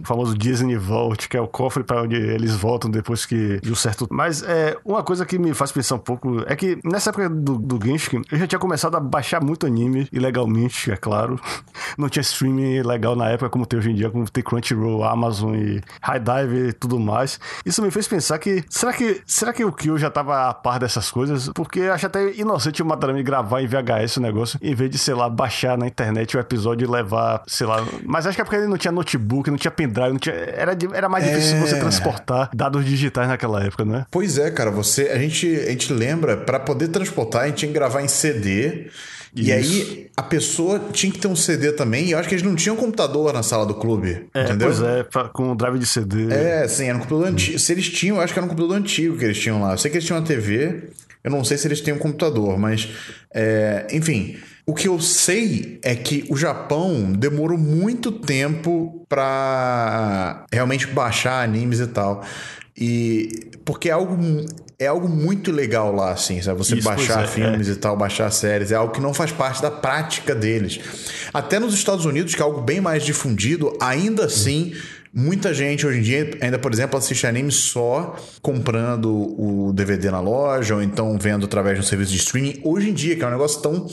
o famoso Disney Vault, que é o cofre pra onde eles voltam depois que de um certo. Mas é, uma coisa que me faz pensar um pouco é que nessa época do, do Genshin, eu já tinha começado a baixar muito anime, ilegalmente, é claro. Não tinha streaming legal na época como tem hoje em dia, como tem Crunchyroll, Amazon e High Dive e tudo mais. Isso me fez pensar que será que será que o Kyo já tava a par dessas coisas? Porque eu acho até inocente o Madarame gravar em VHS o negócio, em vez de, sei lá, baixar na internet o episódio e levar, sei lá. Mas acho que é porque ele não tinha notebook, não tinha pendrive, não tinha, era, era mais difícil É. você transportar dados digitais naquela época, né? Pois é, cara, você a gente, a gente lembra, pra poder transportar, a gente tinha que gravar em CD. E Isso. aí a pessoa tinha que ter um CD também. E eu acho que eles não tinham computador na sala do clube. É, entendeu? pois é, com drive de CD. É, sim, era um computador antigo. Se eles tinham, eu acho que era um computador antigo que eles tinham lá. Eu sei que eles tinham uma TV, eu não sei se eles têm um computador, mas. é, enfim. O que eu sei é que o Japão demorou muito tempo pra realmente baixar animes e tal. E. Porque é algo, é algo muito legal lá, assim, sabe? Você Isso, baixar é, filmes e tal, baixar séries, é algo que não faz parte da prática deles. Até nos Estados Unidos, que é algo bem mais difundido, ainda assim, muita gente hoje em dia, ainda, por exemplo, assiste anime só comprando o DVD na loja, ou então vendo através de um serviço de streaming. Hoje em dia, que é um negócio tão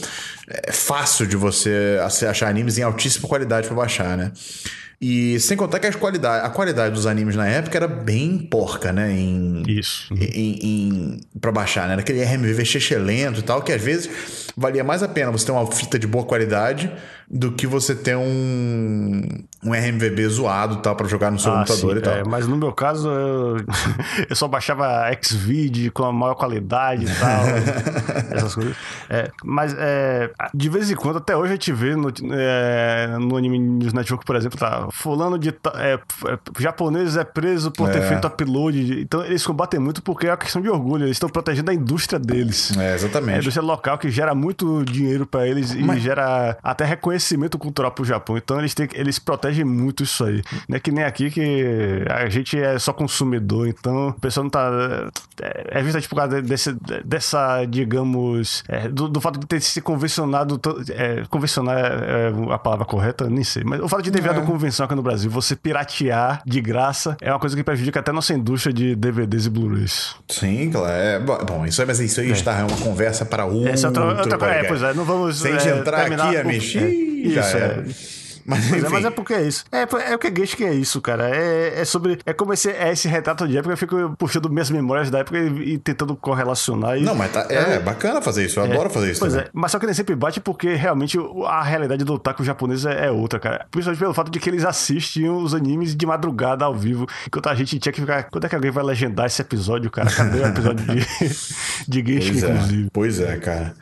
é, fácil de você achar animes em altíssima qualidade para baixar, né? E sem contar que as qualidade, a qualidade dos animes na época era bem porca, né? Em, Isso. em, em, pra baixar, né? Naquele RMV lento e tal, que às vezes valia mais a pena você ter uma fita de boa qualidade do que você ter um, um RMVB zoado tal pra jogar no seu Ah, computador sim, e tal. é, mas no meu caso, eu, eu só baixava Xvid com a maior qualidade e tal. essas coisas. É, mas é, de vez em quando, até hoje a gente vê no, é, no Anime News Network, por exemplo, tá. Fulano de. É, é, japonês é preso por ter feito upload. Então eles combatem muito porque é uma questão de orgulho. Eles estão protegendo a indústria deles. É, É a exatamente. indústria local que gera muito dinheiro pra eles e gera até reconhecimento cultural pro Japão. Então eles têm, eles protegem muito isso aí. Não é que nem aqui que a gente é só consumidor, então o pessoal não tá. É, é visto por causa desse, dessa, digamos, é, do, do fato de ter se convencionado. É, convencionar é, é a palavra correta, nem sei. Mas o fato de ter virado convenção aqui no Brasil, você piratear de graça, é uma coisa que prejudica até a nossa indústria de DVDs e Blu-rays. Sim, claro. É, bom, isso aí, mas isso aí está é uma conversa para outro Essa é outra, outra coisa. É, pois é, não vamos. Se a gente é, entrar terminar aqui, é, ih, já Isso, era. é. Mas, Pois enfim, é, mas é porque é isso. É, é o que é que é isso, cara. É, é sobre. É como esse, é esse retrato de época. Eu fico puxando minhas memórias da época e, e tentando correlacionar. E, Não, mas tá, é, bacana fazer isso. Eu adoro fazer isso. Pois também. é, mas só que nem sempre bate porque realmente a realidade do otaku japonês é, é outra, cara. Principalmente pelo fato de que eles assistiam os animes de madrugada ao vivo, enquanto a gente tinha que ficar. Quando é que alguém vai legendar esse episódio, cara? Cadê o episódio de, de Pois é, inclusive? pois é, cara.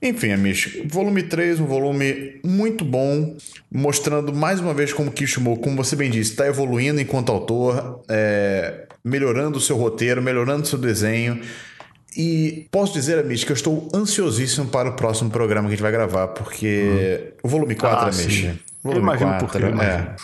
Enfim, Amish, volume 3, um volume muito bom, mostrando mais uma vez como Kishimo, como você bem disse, está evoluindo enquanto autor, é, melhorando o seu roteiro, melhorando o seu desenho. E posso dizer, Amish, que eu estou ansiosíssimo para o próximo programa que a gente vai gravar, porque o volume 4, Ah, Amish. sim. Volume Eu imagino por 4, quê, eu é.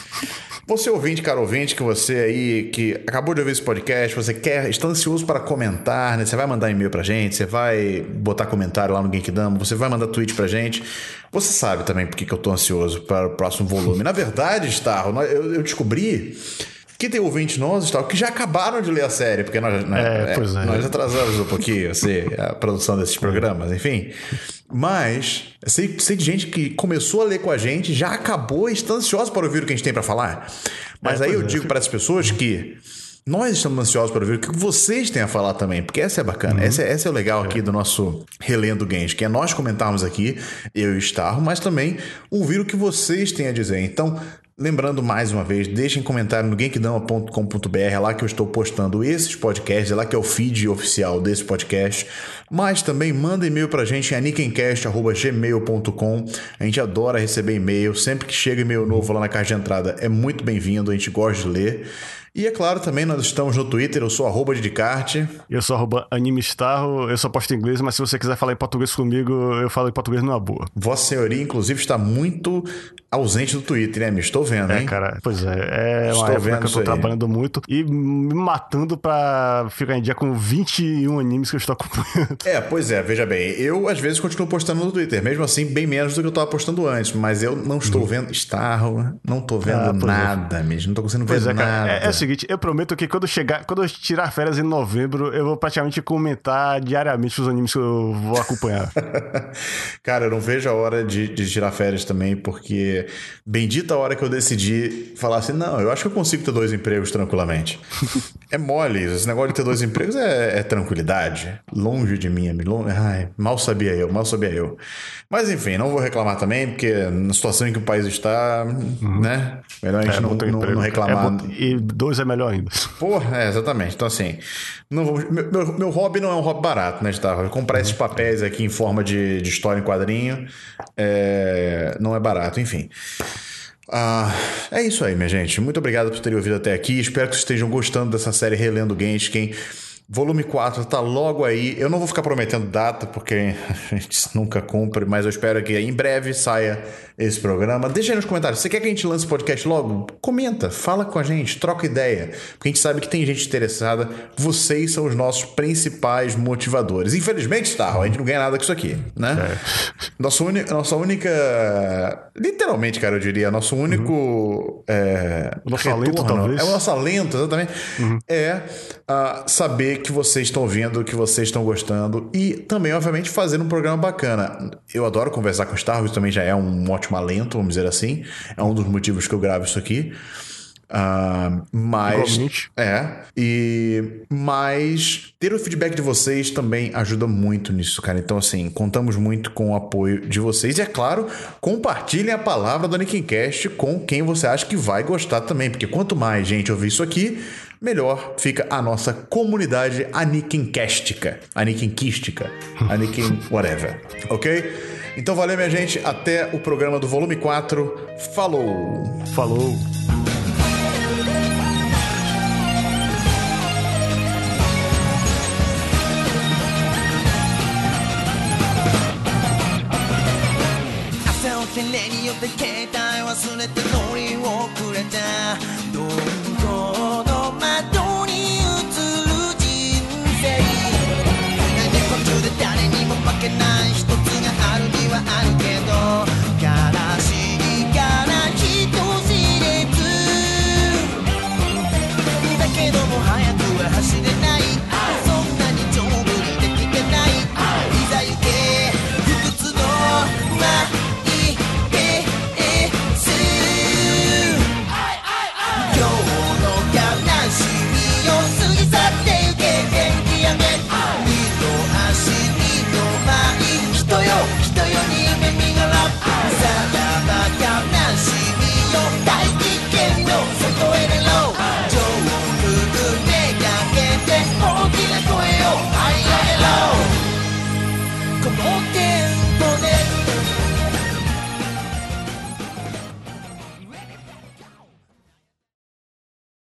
Você ouvinte, cara ouvinte, que você aí que acabou de ouvir esse podcast, você quer, está ansioso para comentar, né? Você vai mandar e-mail pra gente, você vai botar comentário lá no Genkidama, você vai mandar tweet pra gente. Você sabe também por que eu tô ansioso para o próximo volume. Na verdade, Starro, eu, eu descobri que tem ouvintes nossos, Starro, que já acabaram de ler a série, porque nós, né, É, pois é. nós atrasamos um pouquinho assim, a produção desses programas, enfim. Mas sei, sei de gente que começou a ler com a gente, já acabou e está ansiosa para ouvir o que a gente tem para falar. Mas É, aí eu é. digo para as pessoas que nós estamos ansiosos para ouvir o que vocês têm a falar também, porque essa é bacana, Uhum. essa, é, essa é o legal aqui do nosso Relendo Games, que é nós comentarmos aqui, eu e o Starro, mas também ouvir o que vocês têm a dizer. Então, Lembrando mais uma vez, deixem comentário no genkdama.com.br, é lá que eu estou postando esses podcasts, é lá que é o feed oficial desse podcast. Mas também manda e-mail pra gente em aniquencast.gmail.com. A gente adora receber e-mail. Sempre que chega e-mail novo lá na caixa de entrada é muito bem-vindo, a gente gosta de ler. E é claro, também nós estamos no Twitter, eu sou arroba de Descarte. Eu sou arroba animestarro, eu só posto em inglês, mas se você quiser falar em português comigo, eu falo em português numa boa. Vossa Senhoria, inclusive, está muito ausente do Twitter, né, me Estou vendo, é, hein? É, cara, pois é. É uma Estou época que eu tô trabalhando muito e me matando pra ficar em dia com 21 animes que eu estou acompanhando. É, pois é, veja bem, eu às vezes continuo postando no Twitter, mesmo assim, bem menos do que eu estava postando antes, mas eu não estou uhum. vendo Starro, não estou vendo ah, nada, é. mesmo, não estou conseguindo ver é, nada. É, é, o seguinte, eu prometo que quando chegar, quando eu tirar férias em novembro, eu vou praticamente comentar diariamente os animes que eu vou acompanhar. cara, eu não vejo a hora de, de tirar férias também, porque bendita a hora que eu decidi falar assim: não, eu acho que eu consigo ter dois empregos tranquilamente. é mole, esse negócio de ter dois empregos é, é tranquilidade. Longe de mim, longe, ai, mal sabia eu, mal sabia eu. Mas enfim, não vou reclamar também, porque na situação em que o país está, uhum. né? Melhor a gente é, não, não, não, reclamar. É, e dois é melhor ainda. Porra, é, exatamente. Então, assim, não vou, meu, meu, meu, hobby não é um hobby barato, né, Gustavo? Comprar esses papéis aqui em forma de, de história em quadrinho é, não é barato, enfim. Ah, é isso aí, minha gente. Muito obrigado por terem ouvido até aqui. Espero que estejam gostando dessa série Relendo Genshin. Volume 4 está logo aí. Eu não vou ficar prometendo data, porque a gente nunca cumpre, mas eu espero que em breve saia esse programa. Deixa aí nos comentários. Você quer que a gente lance o podcast logo? Comenta, fala com a gente, troca ideia. Porque a gente sabe que tem gente interessada. Vocês são os nossos principais motivadores. Infelizmente, Starro, a gente não ganha nada com isso aqui, né? É. Nossa, nossa única. Literalmente, cara, eu diria, nosso único. Uhum. É, nosso retorno, alento, talvez. É o nosso alento, exatamente. Uhum. É uh, saber que vocês estão vendo, que vocês estão gostando. E também, obviamente, fazer um programa bacana. Eu adoro conversar com o Starro, isso também já é um ótimo ótimo alento, vamos dizer assim. É um dos motivos que eu gravo isso aqui. Uh, mas Igualmente. é e mas ter o feedback de vocês também ajuda muito nisso, cara. Então assim, contamos muito com o apoio de vocês e é claro, compartilhem a palavra do Anikincast com quem você acha que vai gostar também, porque quanto mais gente ouvir isso aqui, melhor fica a nossa comunidade aniquincástica, aniquinquística, aniquin whatever, ok? Então valeu, minha gente. Até o programa do volume 4. Falou! Falou!